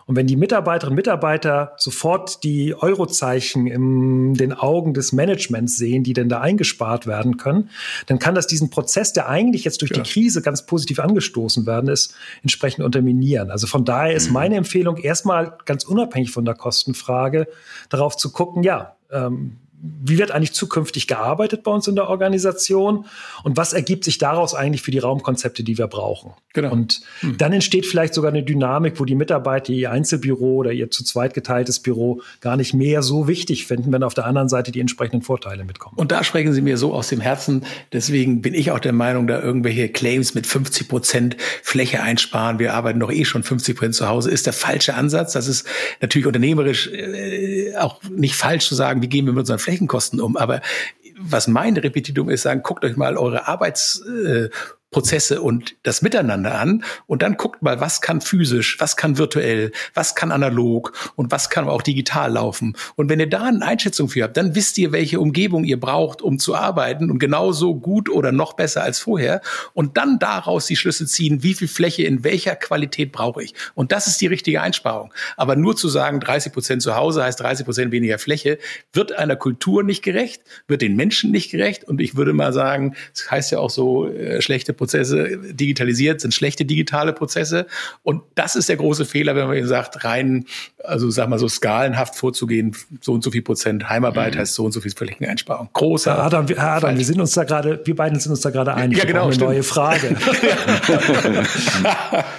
Und wenn die Mitarbeiterinnen und Mitarbeiter sofort die Eurozeichen in den Augen des Managements sehen, die denn da eingespart werden können, dann kann das diesen Prozess, der eigentlich jetzt durch ja. die Krise ganz positiv angestoßen werden ist, entsprechend unterminieren. Also von daher ist mhm. meine Empfehlung erstmal ganz unabhängig von der Kostenfrage darauf zu gucken, ja, ähm, wie wird eigentlich zukünftig gearbeitet bei uns in der Organisation und was ergibt sich daraus eigentlich für die Raumkonzepte, die wir brauchen. Genau. Und hm. dann entsteht vielleicht sogar eine Dynamik, wo die Mitarbeiter ihr Einzelbüro oder ihr zu zweit geteiltes Büro gar nicht mehr so wichtig finden, wenn auf der anderen Seite die entsprechenden Vorteile mitkommen.
Und da sprechen Sie mir so aus dem Herzen. Deswegen bin ich auch der Meinung, da irgendwelche Claims mit 50 Prozent Fläche einsparen, wir arbeiten doch eh schon 50 Prozent zu Hause, ist der falsche Ansatz. Das ist natürlich unternehmerisch äh, auch nicht falsch zu sagen, wie gehen wir mit unseren Flächen Flächenkosten um. Aber was mein Repetitum ist, sagen, guckt euch mal eure Arbeits, äh, Prozesse und das Miteinander an und dann guckt mal, was kann physisch, was kann virtuell, was kann analog und was kann auch digital laufen. Und wenn ihr da eine Einschätzung für habt, dann wisst ihr, welche Umgebung ihr braucht, um zu arbeiten und genauso gut oder noch besser als vorher und dann daraus die Schlüsse ziehen, wie viel Fläche in welcher Qualität brauche ich. Und das ist die richtige Einsparung. Aber nur zu sagen, 30 Prozent zu Hause heißt 30 Prozent weniger Fläche, wird einer Kultur nicht gerecht, wird den Menschen nicht gerecht und ich würde mal sagen, es das heißt ja auch so, äh, schlechte Prozesse digitalisiert, sind schlechte digitale Prozesse. Und das ist der große Fehler, wenn man eben sagt, rein, also sag mal so skalenhaft vorzugehen, so und so viel Prozent Heimarbeit mhm. heißt so und so viel Flächeneinsparung. Großer.
Herr Adam, Herr Adam wir sind uns da gerade, wir beiden sind uns da gerade einig.
Ja, genau.
Eine stimmt. neue Frage. [LAUGHS]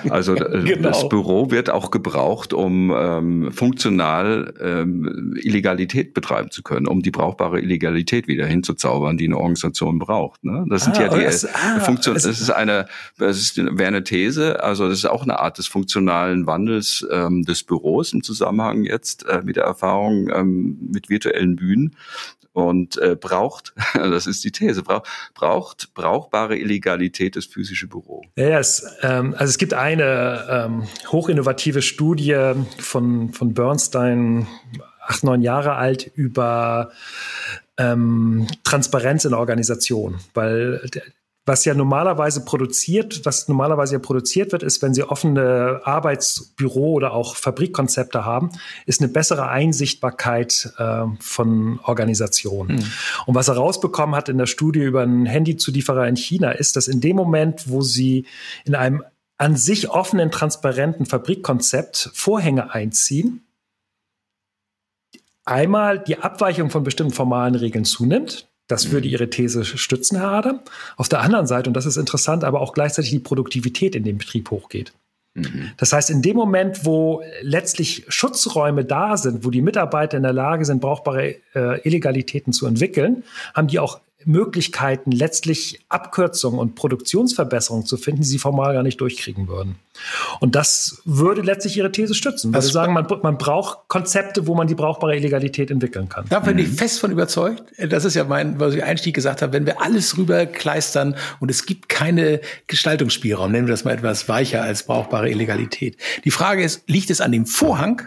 also äh, genau. das Büro wird auch gebraucht, um ähm, funktional ähm, Illegalität betreiben zu können, um die brauchbare Illegalität wieder hinzuzaubern, die eine Organisation braucht. Ne? Das sind ah, ja die das, ah, Funktion. Das ist eine, das ist, wäre eine These. Also das ist auch eine Art des funktionalen Wandels ähm, des Büros im Zusammenhang jetzt äh, mit der Erfahrung ähm, mit virtuellen Bühnen und äh, braucht, [LAUGHS] das ist die These, braucht, braucht brauchbare Illegalität das physische Büro.
Ja, es, ähm, also es gibt eine ähm, hochinnovative Studie von, von Bernstein, acht, neun Jahre alt, über ähm, Transparenz in der Organisation, weil was ja normalerweise produziert, was normalerweise ja produziert wird, ist, wenn Sie offene Arbeitsbüro oder auch Fabrikkonzepte haben, ist eine bessere Einsichtbarkeit äh, von Organisationen. Mhm. Und was er rausbekommen hat in der Studie über einen Handyzulieferer in China, ist, dass in dem Moment, wo Sie in einem an sich offenen, transparenten Fabrikkonzept Vorhänge einziehen, einmal die Abweichung von bestimmten formalen Regeln zunimmt. Das würde Ihre These stützen, Herr Adam. Auf der anderen Seite, und das ist interessant, aber auch gleichzeitig die Produktivität in dem Betrieb hochgeht. Mhm. Das heißt, in dem Moment, wo letztlich Schutzräume da sind, wo die Mitarbeiter in der Lage sind, brauchbare äh, Illegalitäten zu entwickeln, haben die auch Möglichkeiten, letztlich Abkürzungen und Produktionsverbesserungen zu finden, die sie formal gar nicht durchkriegen würden. Und das würde letztlich ihre These stützen. Sie sagen, man, man, braucht Konzepte, wo man die brauchbare Illegalität entwickeln kann.
Da bin ich mhm. fest von überzeugt. Das ist ja mein, was ich Einstieg gesagt habe, wenn wir alles rüberkleistern und es gibt keine Gestaltungsspielraum, nennen wir das mal etwas weicher als brauchbare Illegalität. Die Frage ist, liegt es an dem Vorhang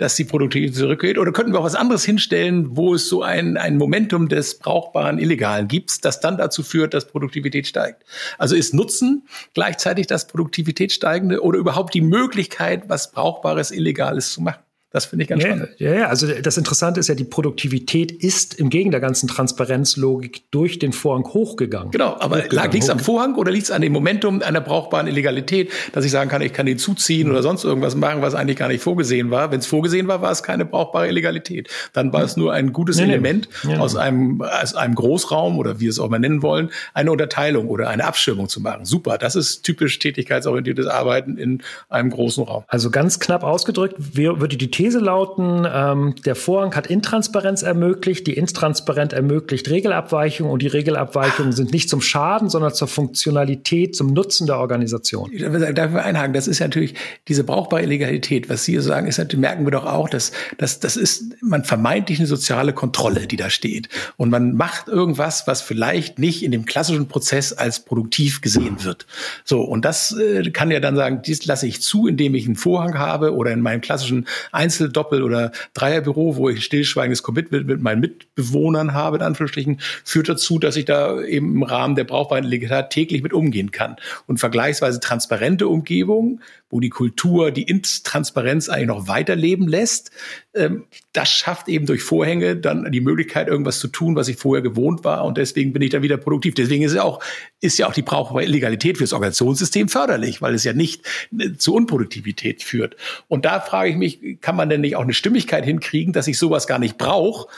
dass die Produktivität zurückgeht? Oder könnten wir auch was anderes hinstellen, wo es so ein, ein Momentum des brauchbaren Illegalen gibt, das dann dazu führt, dass Produktivität steigt? Also ist Nutzen gleichzeitig das Produktivität steigende oder überhaupt die Möglichkeit, was Brauchbares Illegales zu machen? Das finde ich ganz
ja,
spannend.
Ja, ja, also das Interessante ist ja, die Produktivität ist im Gegen der ganzen Transparenzlogik durch den Vorhang hochgegangen.
Genau, aber liegt es am Vorhang oder liegt es an dem Momentum einer brauchbaren Illegalität, dass ich sagen kann, ich kann den zuziehen mhm. oder sonst irgendwas machen, was eigentlich gar nicht vorgesehen war. Wenn es vorgesehen war, war es keine brauchbare Illegalität. Dann war es nur ein gutes nee, Element nee. aus, einem, aus einem Großraum oder wie wir es auch mal nennen wollen, eine Unterteilung oder eine Abschirmung zu machen. Super, das ist typisch tätigkeitsorientiertes Arbeiten in einem großen Raum.
Also ganz knapp ausgedrückt, würde die These lauten, ähm, der Vorhang hat Intransparenz ermöglicht, die Intransparenz ermöglicht Regelabweichungen und die Regelabweichungen sind nicht zum Schaden, sondern zur Funktionalität, zum Nutzen der Organisation.
Darf ich einhaken? Das ist natürlich diese brauchbare Illegalität. Was Sie sagen, ist natürlich, merken wir doch auch, dass, dass das ist man vermeintlich eine soziale Kontrolle, die da steht. Und man macht irgendwas, was vielleicht nicht in dem klassischen Prozess als produktiv gesehen wird. So, und das äh, kann ja dann sagen, dies lasse ich zu, indem ich einen Vorhang habe oder in meinem klassischen Einzel Doppel- oder Dreierbüro, wo ich stillschweigendes Commitment mit meinen Mitbewohnern habe, in Anführungsstrichen, führt dazu, dass ich da eben im Rahmen der brauchbaren Legalität täglich mit umgehen kann. Und vergleichsweise transparente Umgebungen, wo die Kultur die Intransparenz eigentlich noch weiterleben lässt, ähm, das schafft eben durch Vorhänge dann die Möglichkeit, irgendwas zu tun, was ich vorher gewohnt war. Und deswegen bin ich da wieder produktiv. Deswegen ist ja auch, ist ja auch die brauchbare Illegalität fürs Organisationssystem förderlich, weil es ja nicht äh, zu Unproduktivität führt. Und da frage ich mich, kann man denn nicht auch eine Stimmigkeit hinkriegen, dass ich sowas gar nicht brauche,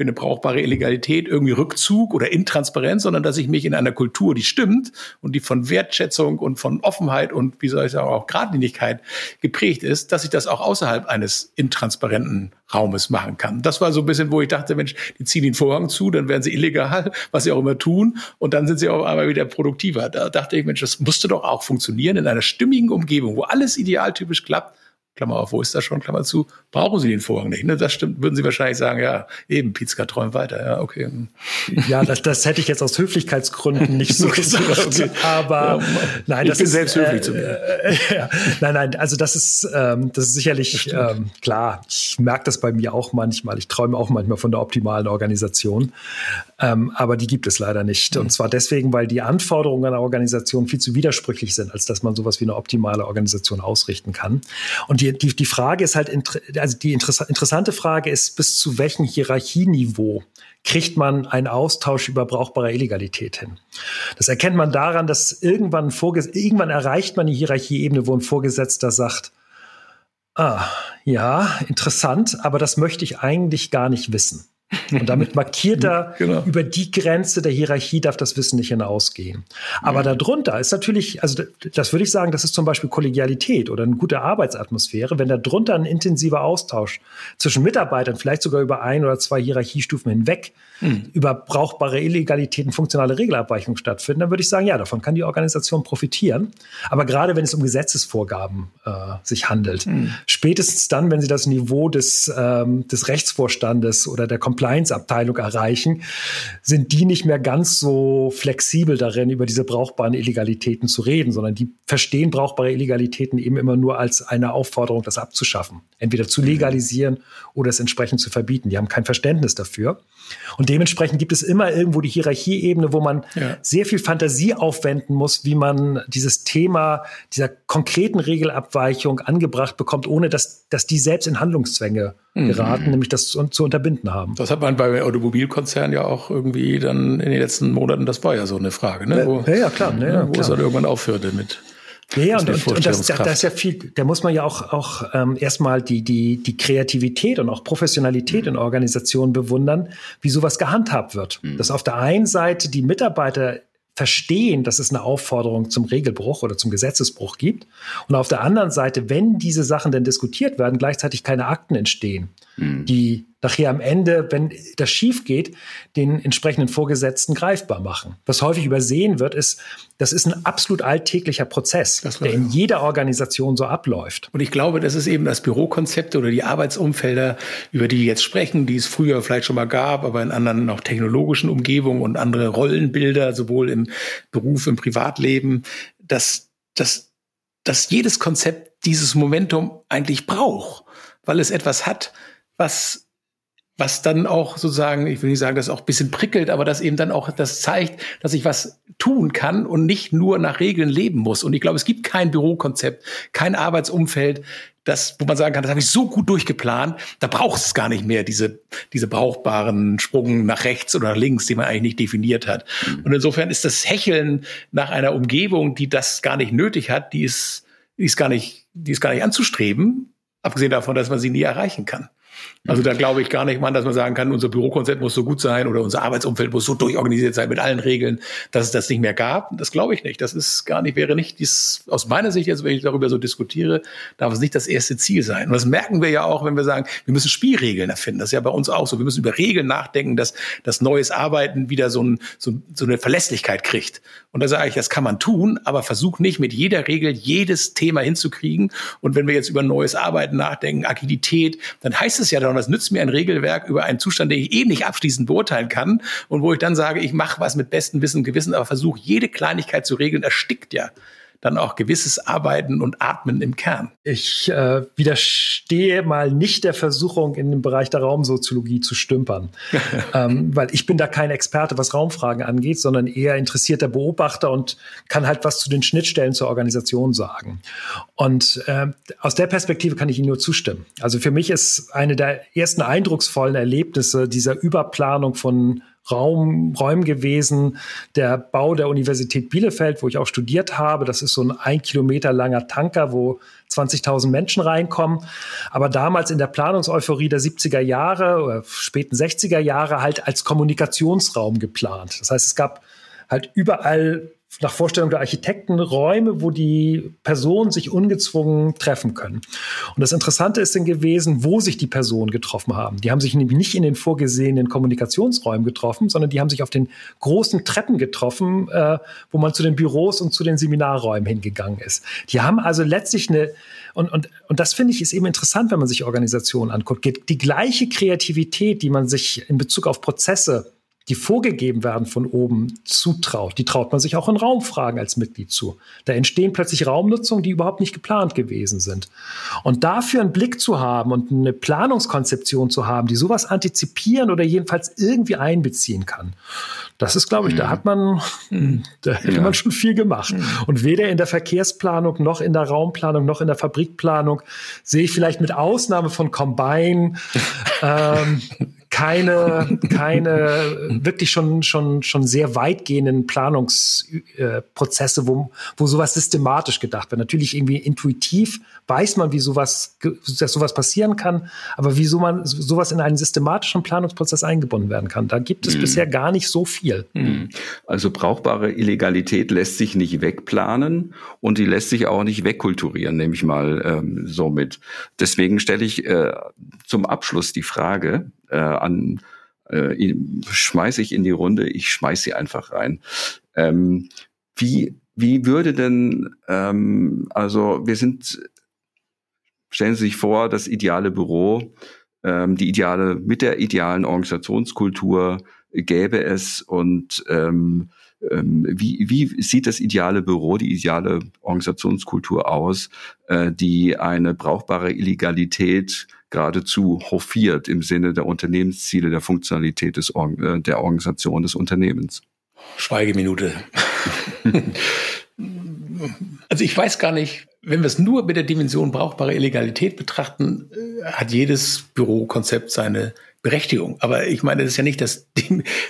für eine brauchbare Illegalität irgendwie Rückzug oder Intransparenz, sondern dass ich mich in einer Kultur, die stimmt und die von Wertschätzung und von Offenheit und wie soll ich sagen auch Gradlinigkeit geprägt ist, dass ich das auch außerhalb eines intransparenten Raumes machen kann. Das war so ein bisschen, wo ich dachte, Mensch, die ziehen den Vorhang zu, dann werden sie illegal, [LAUGHS] was sie auch immer tun, und dann sind sie auf einmal wieder produktiver. Da dachte ich, Mensch, das musste doch auch funktionieren in einer stimmigen Umgebung, wo alles idealtypisch klappt Klammer auf, wo ist das schon, Klammer zu, brauchen Sie den Vorhang nicht. Ne? Das stimmt, würden Sie wahrscheinlich sagen, ja, eben, Pizka träumt weiter, ja, okay.
Ja, das, das hätte ich jetzt aus Höflichkeitsgründen nicht so [LAUGHS] gesagt, okay. aber ja, nein, ich das bin ist, selbst höflich äh, zu mir. Äh, [LAUGHS] ja, nein, nein, also das ist, ähm, das ist sicherlich das ähm, klar. Ich merke das bei mir auch manchmal. Ich träume auch manchmal von der optimalen Organisation. Ähm, aber die gibt es leider nicht. Mhm. Und zwar deswegen, weil die Anforderungen einer Organisation viel zu widersprüchlich sind, als dass man sowas wie eine optimale Organisation ausrichten kann. Und die, die, die Frage ist halt, also die interessante Frage ist, bis zu welchem Hierarchieniveau kriegt man einen Austausch über brauchbare Illegalität hin. Das erkennt man daran, dass irgendwann, irgendwann erreicht man die Hierarchieebene, wo ein Vorgesetzter sagt, ah, ja, interessant, aber das möchte ich eigentlich gar nicht wissen. Und damit markiert er, [LAUGHS] genau. über die Grenze der Hierarchie darf das Wissen nicht hinausgehen. Aber ja. darunter ist natürlich, also das würde ich sagen, das ist zum Beispiel Kollegialität oder eine gute Arbeitsatmosphäre, wenn darunter ein intensiver Austausch zwischen Mitarbeitern, vielleicht sogar über ein oder zwei Hierarchiestufen hinweg, mhm. über brauchbare Illegalitäten, funktionale Regelabweichungen stattfinden, dann würde ich sagen, ja, davon kann die Organisation profitieren. Aber gerade wenn es um Gesetzesvorgaben äh, sich handelt, mhm. spätestens dann, wenn sie das Niveau des, ähm, des Rechtsvorstandes oder der Compliance-Abteilung erreichen, sind die nicht mehr ganz so flexibel darin, über diese brauchbaren Illegalitäten zu reden, sondern die verstehen brauchbare Illegalitäten eben immer nur als eine Aufforderung, das abzuschaffen. Entweder zu legalisieren oder es entsprechend zu verbieten. Die haben kein Verständnis dafür. Und dementsprechend gibt es immer irgendwo die Hierarchieebene, wo man ja. sehr viel Fantasie aufwenden muss, wie man dieses Thema dieser konkreten Regelabweichung angebracht bekommt, ohne dass, dass die selbst in Handlungszwänge mhm. geraten, mhm. nämlich das zu, zu, unterbinden haben.
Das hat man bei Automobilkonzernen ja auch irgendwie dann in den letzten Monaten, das war ja so eine Frage, ne?
Wo, ja, ja, klar. Ja,
wo
klar.
es dann irgendwann aufhörte mit.
Ja, und, und, und das, das ist ja viel, da muss man ja auch, auch ähm, erstmal die, die, die Kreativität und auch Professionalität mhm. in Organisationen bewundern, wie sowas gehandhabt wird. Mhm. Dass auf der einen Seite die Mitarbeiter verstehen, dass es eine Aufforderung zum Regelbruch oder zum Gesetzesbruch gibt. Und auf der anderen Seite, wenn diese Sachen dann diskutiert werden, gleichzeitig keine Akten entstehen, mhm. die nachher am Ende, wenn das schief geht, den entsprechenden Vorgesetzten greifbar machen. Was häufig übersehen wird, ist, das ist ein absolut alltäglicher Prozess, der in jeder Organisation so abläuft.
Und ich glaube, das ist eben das Bürokonzept oder die Arbeitsumfelder, über die jetzt sprechen, die es früher vielleicht schon mal gab, aber in anderen noch technologischen Umgebungen und andere Rollenbilder, sowohl im Beruf, im Privatleben, dass, dass, dass jedes Konzept dieses Momentum eigentlich braucht, weil es etwas hat, was was dann auch sozusagen, ich will nicht sagen, das auch ein bisschen prickelt, aber das eben dann auch das zeigt, dass ich was tun kann und nicht nur nach Regeln leben muss. Und ich glaube, es gibt kein Bürokonzept, kein Arbeitsumfeld, das, wo man sagen kann, das habe ich so gut durchgeplant, da braucht es gar nicht mehr diese, diese brauchbaren Sprung nach rechts oder nach links, die man eigentlich nicht definiert hat. Mhm. Und insofern ist das Hecheln nach einer Umgebung, die das gar nicht nötig hat, die ist, die ist gar nicht, die ist gar nicht anzustreben, abgesehen davon, dass man sie nie erreichen kann. Also da glaube ich gar nicht mal, dass man sagen kann, unser Bürokonzept muss so gut sein oder unser Arbeitsumfeld muss so durchorganisiert sein mit allen Regeln, dass es das nicht mehr gab. Das glaube ich nicht. Das ist gar nicht, wäre nicht dies, aus meiner Sicht jetzt, wenn ich darüber so diskutiere, darf es nicht das erste Ziel sein. Und das merken wir ja auch, wenn wir sagen, wir müssen Spielregeln erfinden. Das ist ja bei uns auch so. Wir müssen über Regeln nachdenken, dass das neues Arbeiten wieder so, ein, so, so eine Verlässlichkeit kriegt. Und da sage ich, das kann man tun, aber versuch nicht mit jeder Regel jedes Thema hinzukriegen. Und wenn wir jetzt über neues Arbeiten nachdenken, Agilität, dann heißt es ja dann, das nützt mir ein Regelwerk über einen Zustand, den ich eh nicht abschließend beurteilen kann und wo ich dann sage, ich mache was mit bestem Wissen und Gewissen, aber versuche jede Kleinigkeit zu regeln, erstickt ja dann auch gewisses Arbeiten und Atmen im Kern.
Ich äh, widerstehe mal nicht der Versuchung, in dem Bereich der Raumsoziologie zu stümpern, [LAUGHS] ähm, weil ich bin da kein Experte, was Raumfragen angeht, sondern eher interessierter Beobachter und kann halt was zu den Schnittstellen zur Organisation sagen. Und äh, aus der Perspektive kann ich Ihnen nur zustimmen. Also für mich ist eine der ersten eindrucksvollen Erlebnisse dieser Überplanung von Raum, Räumen gewesen. Der Bau der Universität Bielefeld, wo ich auch studiert habe, das ist so ein ein Kilometer langer Tanker, wo 20.000 Menschen reinkommen. Aber damals in der Planungseuphorie der 70er Jahre oder späten 60er Jahre halt als Kommunikationsraum geplant. Das heißt, es gab halt überall nach Vorstellung der Architekten Räume, wo die Personen sich ungezwungen treffen können. Und das Interessante ist dann gewesen, wo sich die Personen getroffen haben. Die haben sich nämlich nicht in den vorgesehenen Kommunikationsräumen getroffen, sondern die haben sich auf den großen Treppen getroffen, äh, wo man zu den Büros und zu den Seminarräumen hingegangen ist. Die haben also letztlich eine und, und, und das finde ich ist eben interessant, wenn man sich Organisationen anguckt. Die gleiche Kreativität, die man sich in Bezug auf Prozesse die vorgegeben werden von oben, zutraut, die traut man sich auch in Raumfragen als Mitglied zu. Da entstehen plötzlich Raumnutzungen, die überhaupt nicht geplant gewesen sind. Und dafür einen Blick zu haben und eine Planungskonzeption zu haben, die sowas antizipieren oder jedenfalls irgendwie einbeziehen kann, das ist, glaube ich, da mhm. hat man, mhm. da hätte ja. man schon viel gemacht. Mhm. Und weder in der Verkehrsplanung noch in der Raumplanung noch in der Fabrikplanung sehe ich vielleicht mit Ausnahme von Combine [LAUGHS] ähm, keine, keine wirklich schon, schon, schon sehr weitgehenden Planungsprozesse, wo, wo sowas systematisch gedacht wird. Natürlich irgendwie intuitiv weiß man, wie sowas, dass sowas passieren kann, aber wieso man sowas in einen systematischen Planungsprozess eingebunden werden kann. Da gibt es mhm. bisher gar nicht so viel.
Mhm. Also brauchbare Illegalität lässt sich nicht wegplanen und die lässt sich auch nicht wegkulturieren, nehme ich mal ähm, so mit. Deswegen stelle ich äh, zum Abschluss die Frage, äh, an, äh, schmeiße ich in die Runde, ich schmeiße sie einfach rein. Ähm, wie, wie würde denn, ähm, also wir sind, stellen Sie sich vor, das ideale Büro, ähm, die ideale, mit der idealen Organisationskultur gäbe es und ähm, wie, wie sieht das ideale Büro, die ideale Organisationskultur aus, äh, die eine brauchbare Illegalität geradezu hofiert im Sinne der Unternehmensziele, der Funktionalität des, äh, der Organisation des Unternehmens.
Schweigeminute. also ich weiß gar nicht, wenn wir es nur mit der Dimension brauchbare Illegalität betrachten, äh, hat jedes Bürokonzept seine Berechtigung. Aber ich meine, das ist ja nicht das,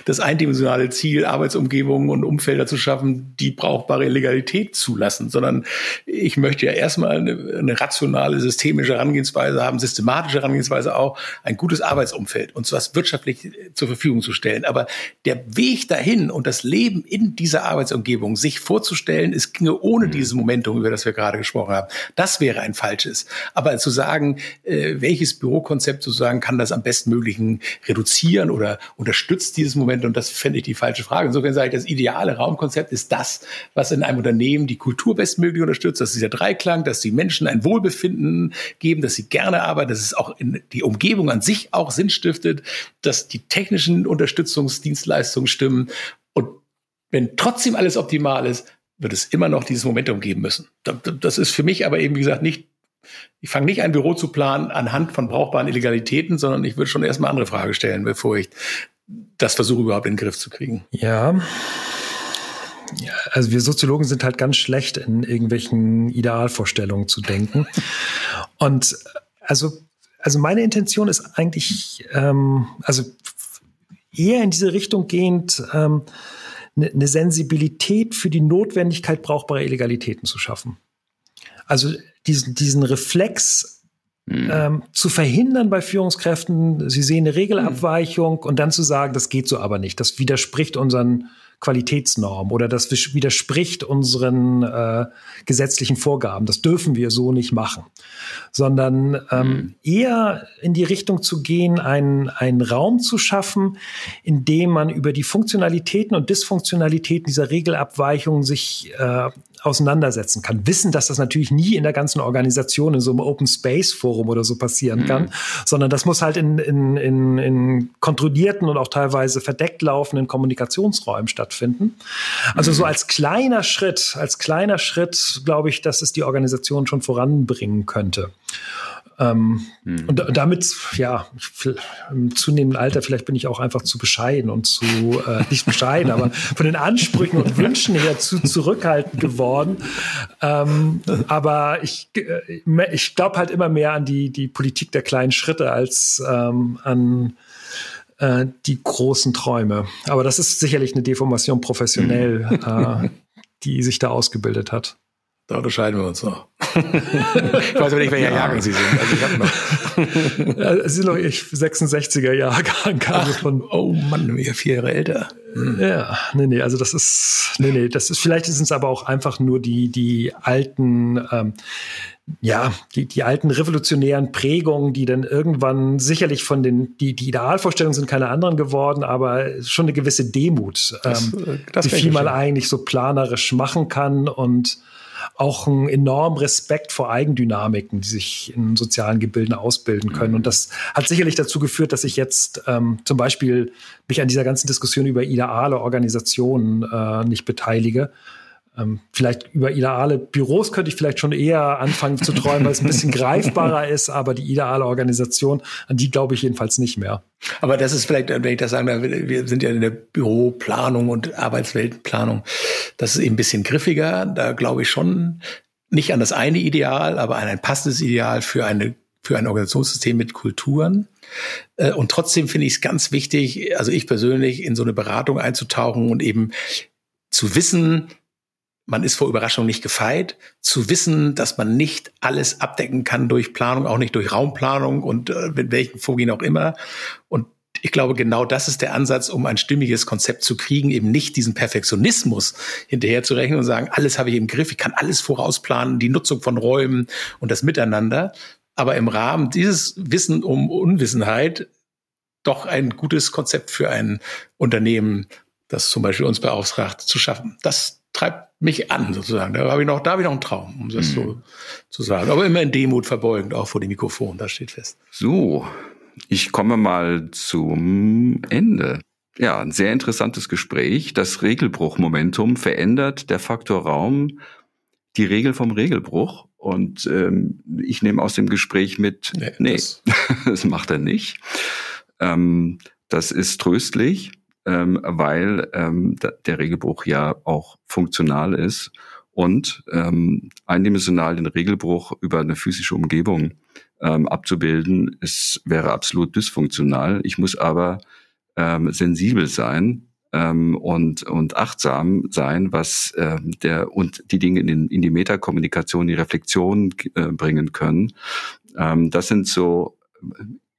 das eindimensionale Ziel, Arbeitsumgebungen und Umfelder zu schaffen, die brauchbare Legalität zulassen, sondern ich möchte ja erstmal eine, eine rationale, systemische Herangehensweise haben, systematische Herangehensweise auch, ein gutes Arbeitsumfeld und was wirtschaftlich zur Verfügung zu stellen. Aber der Weg dahin und das Leben in dieser Arbeitsumgebung sich vorzustellen, es ginge ohne mhm. dieses Momentum, über das wir gerade gesprochen haben, das wäre ein falsches. Aber zu sagen, äh, welches Bürokonzept sozusagen kann das am bestmöglichen Risiken reduzieren oder unterstützt dieses Moment? Und das fände ich die falsche Frage. Insofern sage ich, das ideale Raumkonzept ist das, was in einem Unternehmen die Kultur bestmöglich unterstützt. Das ist dieser Dreiklang, dass die Menschen ein Wohlbefinden geben, dass sie gerne arbeiten, dass es auch in die Umgebung an sich auch Sinn stiftet, dass die technischen Unterstützungsdienstleistungen stimmen. Und wenn trotzdem alles optimal ist, wird es immer noch dieses Momentum geben müssen. Das ist für mich aber eben, wie gesagt, nicht ich fange nicht ein Büro zu planen anhand von brauchbaren Illegalitäten, sondern ich würde schon erstmal andere Fragen stellen, bevor ich das versuche überhaupt in den Griff zu kriegen.
Ja. Also wir Soziologen sind halt ganz schlecht in irgendwelchen Idealvorstellungen zu denken. Und also, also meine Intention ist eigentlich, ähm, also eher in diese Richtung gehend, ähm, eine ne Sensibilität für die Notwendigkeit brauchbarer Illegalitäten zu schaffen. Also diesen, diesen Reflex mhm. ähm, zu verhindern bei Führungskräften, sie sehen eine Regelabweichung mhm. und dann zu sagen, das geht so aber nicht, das widerspricht unseren Qualitätsnorm oder das widerspricht unseren äh, gesetzlichen Vorgaben. Das dürfen wir so nicht machen, sondern ähm, mhm. eher in die Richtung zu gehen, einen, einen Raum zu schaffen, in dem man über die Funktionalitäten und Dysfunktionalitäten dieser Regelabweichungen sich äh, auseinandersetzen kann. Wissen, dass das natürlich nie in der ganzen Organisation in so einem Open Space Forum oder so passieren mhm. kann, sondern das muss halt in, in, in, in kontrollierten und auch teilweise verdeckt laufenden Kommunikationsräumen stattfinden. Also mhm. so als kleiner Schritt, als kleiner Schritt glaube ich, dass es die Organisation schon voranbringen könnte. Ähm, hm. Und damit, ja, im zunehmenden Alter, vielleicht bin ich auch einfach zu bescheiden und zu, äh, nicht bescheiden, aber [LAUGHS] von den Ansprüchen und Wünschen her zu zurückhaltend geworden. Ähm, aber ich, äh, ich glaube halt immer mehr an die, die Politik der kleinen Schritte als ähm, an äh, die großen Träume. Aber das ist sicherlich eine Deformation professionell, [LAUGHS] äh, die sich da ausgebildet hat.
Da unterscheiden wir uns noch. Ich weiß aber nicht, welcher ja. Jahrgang Sie sind. Also ich
noch. ja, Sie sind noch ich 66er Jahrgang.
Also von, oh Mann, wir vier Jahre älter.
Hm. Ja, nee, nee, also das ist, nee, nee, das ist, vielleicht sind es aber auch einfach nur die, die alten, ähm, ja, die, die alten revolutionären Prägungen, die dann irgendwann sicherlich von den, die, die Idealvorstellungen sind keine anderen geworden, aber schon eine gewisse Demut, das, ähm, das wie viel man eigentlich so planerisch machen kann und auch einen enormen Respekt vor Eigendynamiken, die sich in sozialen Gebilden ausbilden können. Und das hat sicherlich dazu geführt, dass ich jetzt ähm, zum Beispiel mich an dieser ganzen Diskussion über ideale Organisationen äh, nicht beteilige, ähm, vielleicht über ideale Büros könnte ich vielleicht schon eher anfangen zu träumen, weil es ein bisschen [LAUGHS] greifbarer ist, aber die ideale Organisation, an die glaube ich jedenfalls nicht mehr.
Aber das ist vielleicht, wenn ich das sagen darf, wir sind ja in der Büroplanung und Arbeitsweltenplanung, das ist eben ein bisschen griffiger. Da glaube ich schon nicht an das eine Ideal, aber an ein passendes Ideal für eine für ein Organisationssystem mit Kulturen. Äh, und trotzdem finde ich es ganz wichtig, also ich persönlich in so eine Beratung einzutauchen und eben zu wissen, man ist vor Überraschung nicht gefeit, zu wissen, dass man nicht alles abdecken kann durch Planung, auch nicht durch Raumplanung und äh, mit welchen Vorgehen auch immer. Und ich glaube, genau das ist der Ansatz, um ein stimmiges Konzept zu kriegen, eben nicht diesen Perfektionismus hinterher zu rechnen und sagen, alles habe ich im Griff, ich kann alles vorausplanen, die Nutzung von Räumen und das Miteinander. Aber im Rahmen dieses Wissen um Unwissenheit doch ein gutes Konzept für ein Unternehmen, das zum Beispiel uns beauftragt, zu schaffen. Das treibt mich an, sozusagen. Da habe ich noch, da habe ich noch einen Traum, um das mhm. so zu sagen. Aber immer in Demut verbeugend, auch vor dem Mikrofon, das steht fest.
So, ich komme mal zum Ende. Ja, ein sehr interessantes Gespräch. Das Regelbruchmomentum verändert der Faktor Raum die Regel vom Regelbruch. Und ähm, ich nehme aus dem Gespräch mit, nee, nee das, [LAUGHS] das macht er nicht. Ähm, das ist tröstlich ähm, weil ähm, der Regelbruch ja auch funktional ist und ähm, eindimensional den Regelbruch über eine physische Umgebung ähm, abzubilden, ist, wäre absolut dysfunktional. Ich muss aber ähm, sensibel sein ähm, und, und achtsam sein, was ähm, der und die Dinge in, den, in die Metakommunikation, die Reflexion äh, bringen können. Ähm, das sind so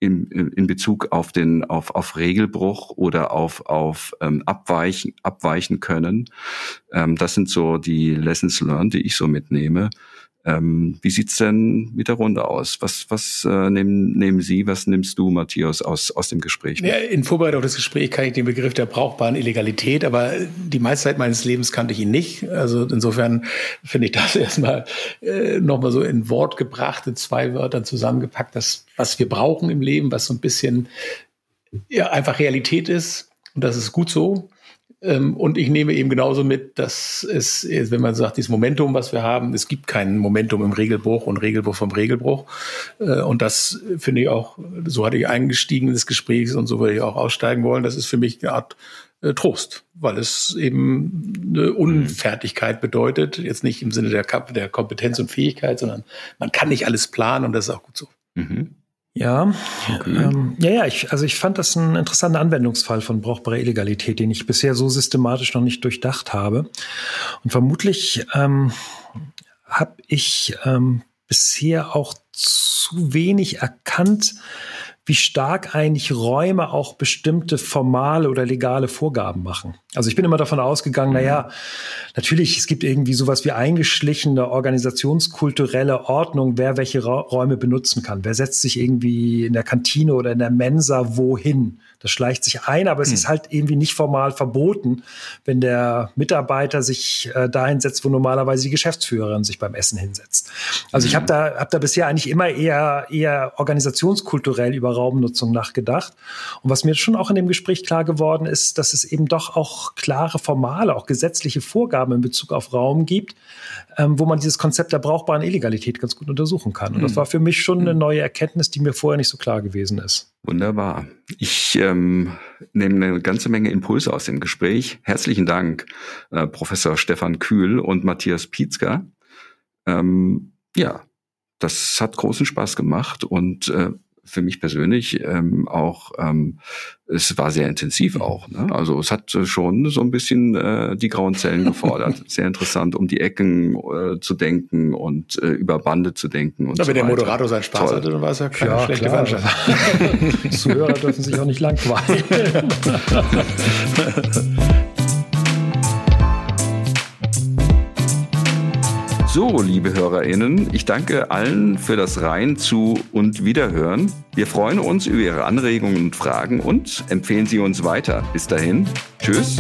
in, in Bezug auf den auf, auf Regelbruch oder auf auf ähm, abweichen abweichen können. Ähm, das sind so die Lessons learned, die ich so mitnehme. Ähm, wie sieht's denn mit der Runde aus? Was, was äh, nehmen, nehmen Sie, was nimmst du, Matthias, aus, aus dem Gespräch?
Ja, in Vorbereitung auf das Gespräch kann ich den Begriff der brauchbaren Illegalität, aber die meiste Zeit meines Lebens kannte ich ihn nicht. Also insofern finde ich das [LAUGHS] erstmal äh, nochmal so in Wort gebracht, in zwei Wörtern zusammengepackt, das, was wir brauchen im Leben, was so ein bisschen ja, einfach Realität ist. Und das ist gut so. Ähm, und ich nehme eben genauso mit, dass es, wenn man sagt, dieses Momentum, was wir haben, es gibt kein Momentum im Regelbruch und Regelbruch vom Regelbruch. Äh, und das finde ich auch, so hatte ich eingestiegen in das Gespräch und so würde ich auch aussteigen wollen. Das ist für mich eine Art äh, Trost, weil es eben eine Unfertigkeit bedeutet. Jetzt nicht im Sinne der, der Kompetenz und Fähigkeit, sondern man kann nicht alles planen und das ist auch gut so. Mhm.
Ja, okay. ähm, ja, ja, ich, also ich fand das ein interessanter Anwendungsfall von brauchbarer Illegalität, den ich bisher so systematisch noch nicht durchdacht habe. Und vermutlich ähm, habe ich ähm, bisher auch zu wenig erkannt, wie stark eigentlich Räume auch bestimmte formale oder legale Vorgaben machen. Also ich bin immer davon ausgegangen, na ja, natürlich, es gibt irgendwie sowas wie eingeschlichene organisationskulturelle Ordnung, wer welche Räume benutzen kann. Wer setzt sich irgendwie in der Kantine oder in der Mensa wohin? Das schleicht sich ein, aber es hm. ist halt irgendwie nicht formal verboten, wenn der Mitarbeiter sich äh, dahin setzt, wo normalerweise die Geschäftsführerin sich beim Essen hinsetzt. Also hm. ich habe da, hab da bisher eigentlich immer eher, eher organisationskulturell über Raumnutzung nachgedacht. Und was mir schon auch in dem Gespräch klar geworden ist, dass es eben doch auch klare formale, auch gesetzliche Vorgaben in Bezug auf Raum gibt, ähm, wo man dieses Konzept der brauchbaren Illegalität ganz gut untersuchen kann. Und hm. das war für mich schon eine hm. neue Erkenntnis, die mir vorher nicht so klar gewesen ist.
Wunderbar. Ich ähm, nehme eine ganze Menge Impulse aus dem Gespräch. Herzlichen Dank, äh, Professor Stefan Kühl und Matthias Pietzker. Ähm, ja, das hat großen Spaß gemacht und äh, für mich persönlich ähm, auch, ähm, es war sehr intensiv auch. Ne? Also es hat schon so ein bisschen äh, die grauen Zellen gefordert. [LAUGHS] sehr interessant, um die Ecken äh, zu denken und äh, über Bande zu denken. Und
ja, so wenn der Moderator seinen Spaß Toll. hatte, dann war es ja keine ja, schlechte
Veranstaltung. [LAUGHS] Zuhörer dürfen sich auch nicht langweilen. [LAUGHS]
So, liebe HörerInnen, ich danke allen für das Rein zu und Wiederhören. Wir freuen uns über Ihre Anregungen und Fragen und empfehlen Sie uns weiter. Bis dahin, tschüss